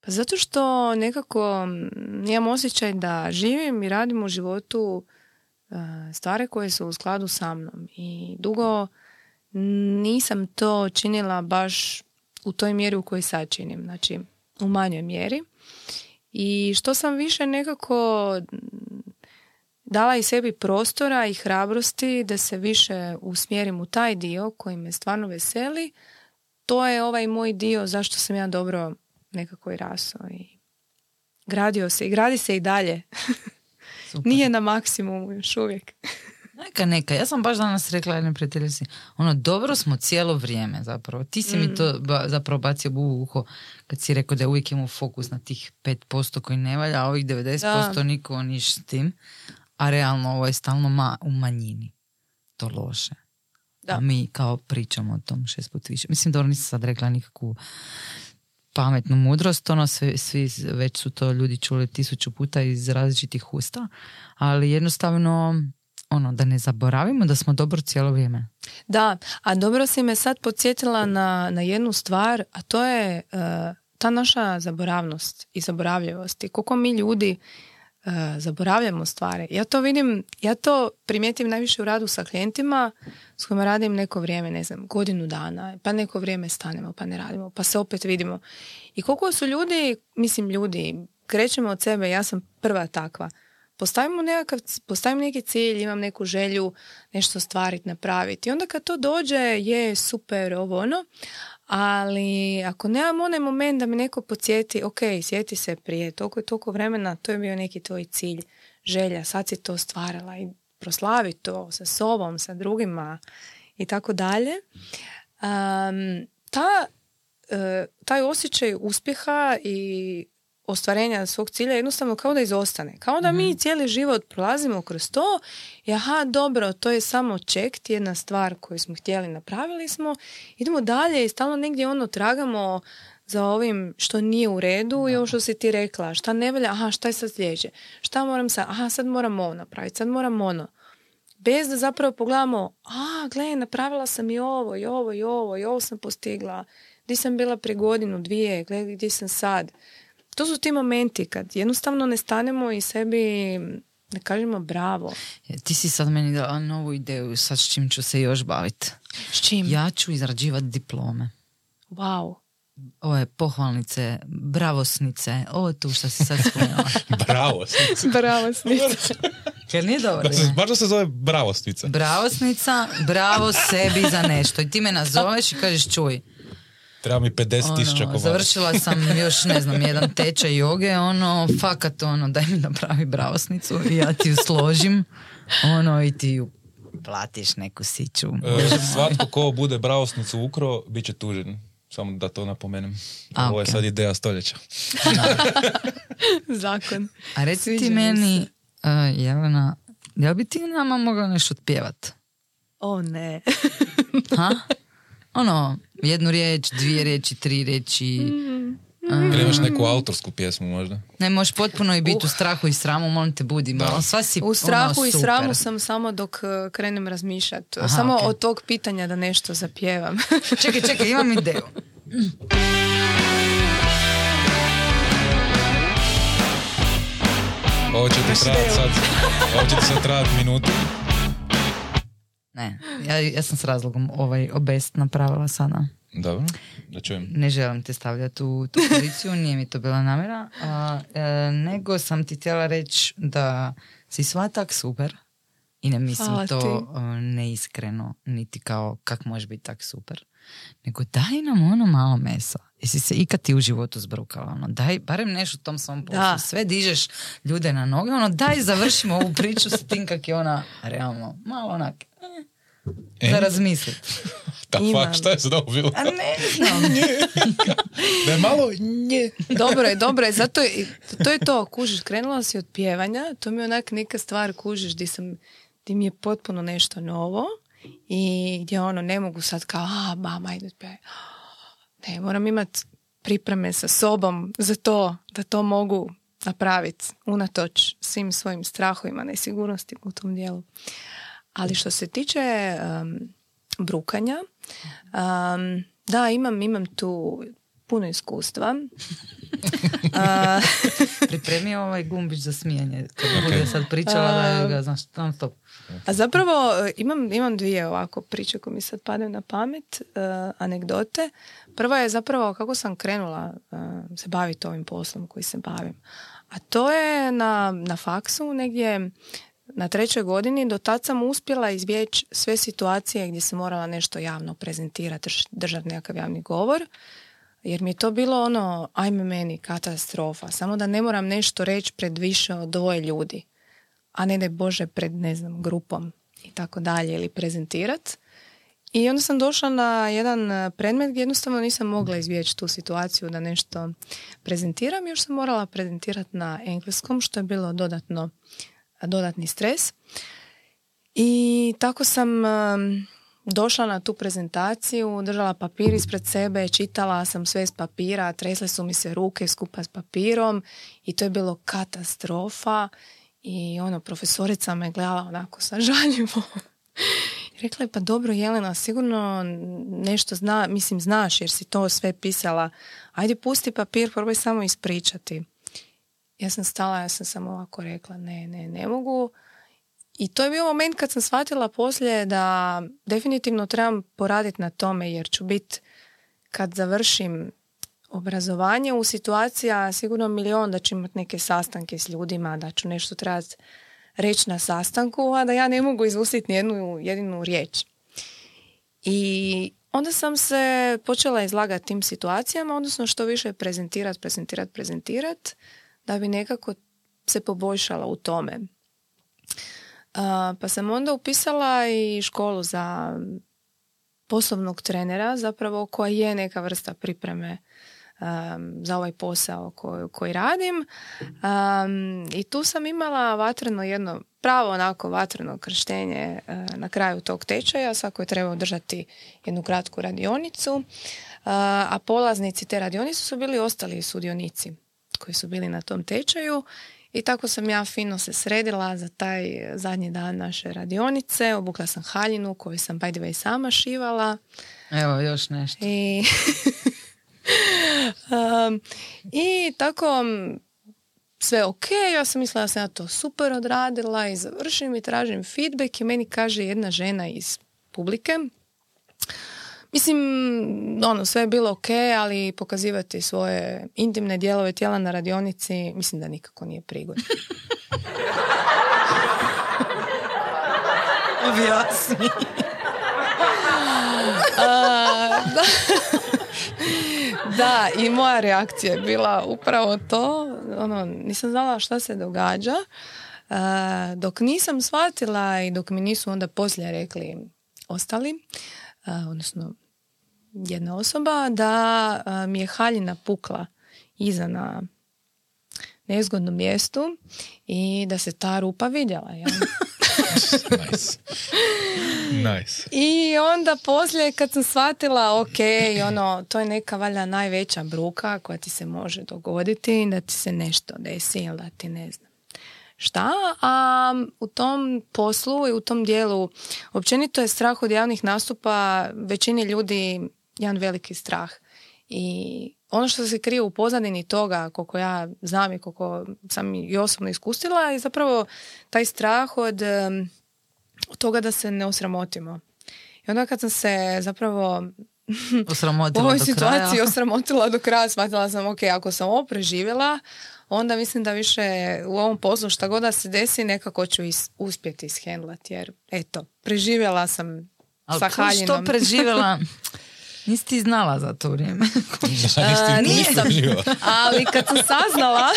Pa zato što nekako imam osjećaj da živim i radim u životu stvari koje su u skladu sa mnom. I dugo nisam to činila baš u toj mjeri u kojoj sad činim, znači u manjoj mjeri. I što sam više nekako dala i sebi prostora i hrabrosti da se više usmjerim u taj dio koji me stvarno veseli, to je ovaj moj dio zašto sam ja dobro nekako i rasao i gradio se i gradi se i dalje. Nije na maksimumu još uvijek. Neka, neka. Ja sam baš danas rekla jednoj prijateljici, ono, dobro smo cijelo vrijeme zapravo. Ti si mi Mm. to ba, zapravo bacio u uho kad si rekao da uvijek imamo fokus na tih 5% koji ne valja, a ovih 90% Da. niko niš s tim. A realno ovo je stalno ma, u manjini. To loše. Da. A mi kao pričamo o tom šest put više. Mislim, dobro, nisam sad rekla nikakvu pametnu mudrost, ono svi, svi već su to ljudi čuli tisuću puta iz različitih usta, ali jednostavno ono da ne zaboravimo da smo dobro cijelo vrijeme. Da, a dobro si me sad podsjetila na, na jednu stvar, a to je e, ta naša zaboravnost i zaboravljivost. I koliko mi ljudi e, zaboravljamo stvari. Ja to vidim, ja to primijetim najviše u radu sa klijentima s kojima radim neko vrijeme, ne znam, godinu dana, pa neko vrijeme stanemo, pa ne radimo, pa se opet vidimo. I koliko su ljudi, mislim ljudi, krećemo od sebe, ja sam prva takva. Postavimo nekakav, postavim neki cilj, imam neku želju nešto stvariti, napraviti. I onda kad to dođe, je super, ovo ono, ali ako nemam onaj moment da mi neko podsjeti, ok, sjeti se prije toliko i toliko vremena, to je bio neki tvoj cilj, želja, sad si to stvarala i proslavi to sa sobom, sa drugima i tako dalje. Um, ta, e, taj osjećaj uspjeha i ostvarenja svog cilja jednostavno kao da izostane. Kao da mi cijeli život prolazimo kroz to i aha, dobro, to je samo ček, jedna stvar koju smo htjeli, napravili smo, idemo dalje i stalno negdje ono tragamo za ovim što nije u redu i ovo što si ti rekla, šta ne valja, aha, šta je sad sljedeće, šta moram sad, aha, sad moram ovo napraviti, sad moram ono. Bez da zapravo pogledamo, a, gle, napravila sam i ovo, i ovo, i ovo, i ovo sam postigla, gdje sam bila prije godinu, dvije, gle, gdje sam sad. To su ti momenti kad jednostavno ne stanemo i sebi ne kažemo bravo. E, Ti si sad meni dala novu ideju, sad s čim ću se još baviti. S čim? Ja ću izrađivati diplome. Wow. Ove pohvalnice, bravosnice, ovo tu što si sad spomenula. Bravo. Bravo, snica. Jer nije dobro. Da se, baš da se zove bravostvica. Bravosnica, bravo sebi za nešto. I ti me nazoveš i kažeš čuj, Treba mi 50 tisuća ono, završila sam još, ne znam, jedan tečaj joge, ono, fakat, ono, daj mi napravi bravosnicu i ja ti ju složim, ono, i ti ju platiš neku siću. E, svatko ko bude bravosnicu ukro, bit će tužen. Samo da to napomenem. A, Ovo je sad ideja stoljeća. Zakon. A reci Sviđa ti meni, uh, Jelena, jel bi ti nama mogla nešto otpjevat? O ne. Ha? Ono, jednu riječ, dvije riječi, tri riječi. Ili imaš neku autorsku pjesmu možda? Ne, možeš potpuno i biti u strahu i sramu, molim te budi malo. Sva si U strahu ono, i super. sramu sam samo dok uh, krenem razmišljati. Aha, Samo ok. od tog pitanja da nešto zapjevam. Čekaj, čekaj, imam ideju. Ovo će ti trajati sad, ovo će ti sad trajati minutu. Ne, ja, ja sam s razlogom ovaj obest napravila sada. Dobro, da čujem. Ne želim te stavljati u tu poziciju, nije mi to bila namjera. A, e, nego sam ti htjela reći da si sva tak super i ne mislim Hvala to ti. neiskreno, niti kao kak može biti tak super. Nego daj nam ono malo mesa. Jesi se ikad ti u životu zbrukala? Ono, daj barem nešto u tom svom poslu. Da. Sve dižeš ljude na noge. Ono, daj završimo ovu priču sa tim kak je ona realno malo onak. eh, E? Za razmisliti. Da, fuck, šta je sad ovo bilo? A ne znam. Da je malo nje. dobro je, dobro je. Zato je, to je to, kužiš, krenula si od pjevanja, to mi je onak neka stvar, kužiš, di, sam, di mi je potpuno nešto novo i gdje ono, ne mogu sad kao, a, mama, pjevaj. Ne, moram imat pripreme sa sobom za to, da to mogu napraviti unatoč svim svojim strahovima, nesigurnosti u tom dijelu. Ali što se tiče um, brukanja, um, da, imam, imam tu puno iskustva. A, Pripremio ovaj gumbić za smijanje. Kad bude sad pričala da ga znaš, non stop. A zapravo e, imam, imam dvije ovako priče koje mi sad padaju na pamet, uh, anegdote. Prva je zapravo kako sam krenula uh, se baviti ovim poslom koji se bavim. A to je na, na faksu negdje na trećoj godini. Do tad sam uspjela izbjeći sve situacije gdje se morala nešto javno prezentirati, držati nekakav javni govor. Jer mi je to bilo ono, ajme meni, katastrofa. Samo da ne moram nešto reći pred više od dvoje ljudi a ne da Bože pred, ne znam, grupom i tako dalje ili prezentirat. I onda sam došla na jedan e, predmet gdje jednostavno nisam mogla izvjeći tu situaciju da nešto prezentiram. Još sam morala prezentirati na engleskom, što je bilo dodatno, dodatni stres. I tako sam došla na tu prezentaciju, držala papir ispred sebe, čitala sam sve s papira, tresle su mi se ruke skupa s papirom i to je bilo katastrofa i ono, profesorica me gledala onako sa žaljivo. Rekla je, pa dobro Jelena, sigurno nešto zna, mislim znaš jer si to sve pisala. Ajde pusti papir, probaj samo ispričati. Ja sam stala, ja sam samo ovako rekla, ne, ne, ne mogu. I to je bio moment kad sam shvatila poslije da definitivno trebam poraditi na tome jer ću biti kad završim obrazovanje u situacija sigurno milion da ću imati neke sastanke s ljudima, da ću nešto trebati reći na sastanku, a da ja ne mogu izustiti ni jednu jedinu riječ. I onda sam se počela izlagati tim situacijama, odnosno što više prezentirati, prezentirati, prezentirati, da bi nekako se poboljšala u tome. pa sam onda upisala i školu za poslovnog trenera, zapravo koja je neka vrsta pripreme um, za ovaj posao koji, koji radim. Um, I tu sam imala vatreno jedno pravo onako vatreno krštenje na kraju tog tečaja. Svako je trebao držati jednu kratku radionicu. A polaznici te radionice su bili ostali sudionici koji su bili na tom tečaju. I tako sam ja fino se sredila za taj zadnji dan naše radionice. Obukla sam haljinu koju sam by the way sama šivala. Evo, još nešto. I um, I tako sve ok, ja sam mislila da sam ja to super odradila i završim i tražim feedback i meni kaže jedna žena iz publike Mislim, ono, sve je bilo ok, ali pokazivati svoje intimne dijelove tijela na radionici, mislim da nikako nije prigodno. Objasni. da. da, i moja reakcija je bila upravo to. Ono, nisam znala šta se događa. Uh, dok nisam shvatila i dok mi nisu onda poslije rekli ostali, uh, odnosno jedna osoba, da mi je haljina pukla iza na nezgodnom mjestu i da se ta rupa vidjela. Ja? nice. nice. I onda poslije kad sam shvatila, ok, ono, to je neka valjda najveća bruka koja ti se može dogoditi, da ti se nešto desi ili da ti ne znam šta, a u tom poslu i u tom dijelu općenito je strah od javnih nastupa većini ljudi jedan veliki strah. I ono što se krije u pozadini toga, koliko ja znam i koliko sam i osobno iskustila, je zapravo taj strah od, od toga da se ne osramotimo. I onda kad sam se zapravo osramotila u ovoj do situaciji kraja. osramotila do kraja, shvatila sam, ok, ako sam ovo preživjela, onda mislim da više u ovom poslu šta god da se desi, nekako ću is, uspjeti ishendlati, jer eto, preživjela sam Ali sa haljinom. što preživjela? Nisi ti znala za to vrijeme. A, nisam, ali kad sam saznala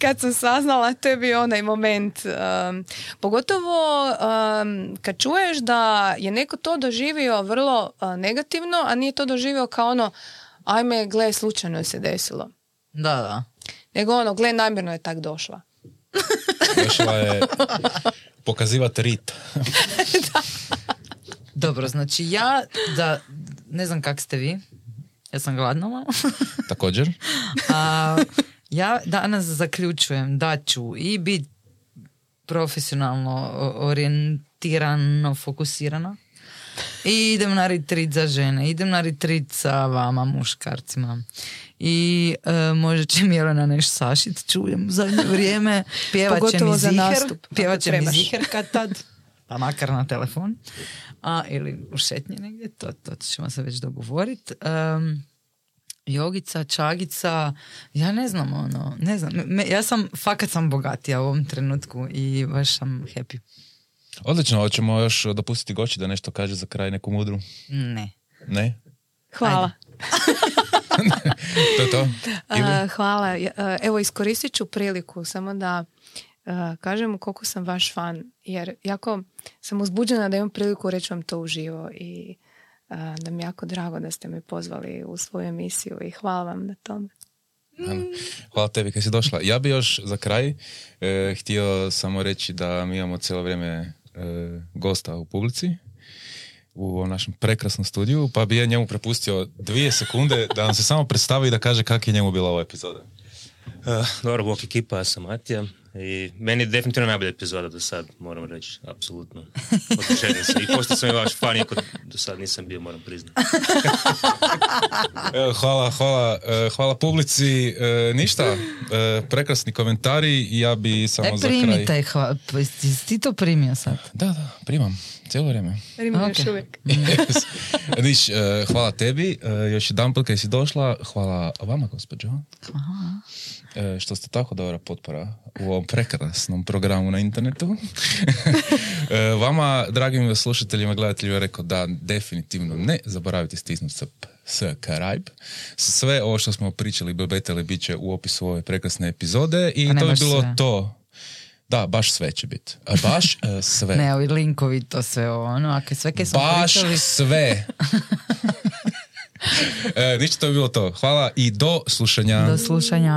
kad sam saznala to je bio onaj moment um, pogotovo um, kad čuješ da je neko to doživio vrlo uh, negativno a nije to doživio kao ono ajme gle slučajno je se desilo Da, da. nego ono gle namjerno je tak došla Došla je pokazivati rit. Dobro, znači ja, da, ne znam kak ste vi, ja sam gladna malo. Također. A, ja danas zaključujem da ću i biti profesionalno orijentirano, fokusirana I idem na retreat za žene, idem na retreat sa vama, muškarcima. I e, možda će Milena nešto sašit, čujem zadnje vrijeme. Pjevat će Pogotovo mi za ziher, nastup, pjevat će mi ziher kad tad, pa makar na telefon. A, ili u šetnji negdje, to, to ćemo se već dogovoriti. jogica, čagica, ja ne znam ono, ne znam, me, ja sam, fakat sam bogatija u ovom trenutku i baš sam happy. Odlično, hoćemo još dopustiti Goći da nešto kaže za kraj neku mudru. Ne. Ne? Hvala. To je to? Ili? A, hvala. A, Evo, iskoristit ću priliku samo da kažem koliko sam vaš fan, jer jako sam uzbuđena da imam priliku reći vam to uživo i a, da mi je jako drago da ste me pozvali u svoju emisiju i hvala vam na tome. Hvala tebi kad si došla. Ja bi još za kraj e, htio samo reći da mi imamo cijelo vrijeme e, gosta u publici u našem prekrasnom studiju, pa bi ja njemu prepustio dvije sekunde da nam se samo predstavi i da kaže kak je njemu bila ova epizoda. Uh, dobro, bok ekipa, ja sam Matija i meni je definitivno najbolja epizoda do sad, moram reći, apsolutno. Sam i postao sam i vaš fan, iako do sad nisam bio, moram priznati. Evo, hvala, hvala, e, hvala publici. E, ništa, e, prekrasni komentari i ja bi samo E, za kraj... primi taj hva, pa ti to primio sad? Da, da, primam, cijelo vrijeme. Imam Ok. još uvijek. Yes. Niš, e, hvala tebi, e, još jedan put kad si došla, hvala vama gospođo, Hvala. E, što ste tako dobra potpora u ovom prekrasnom programu na internetu. E, vama, dragim slušateljima, gledateljima, rekao da definitivno ne zaboravite stisnuti subscribe. Sve ovo što smo pričali, bebetali, bit će u opisu ove prekrasne epizode i to baš bilo sve. to. Da, baš sve će biti. A Baš e, sve. Ne, ovi linkovi, to sve ono, ako sve kaj smo Baš pričali, sve. e, ništa to bi bilo to. Hvala i do slušanja. do slušanja.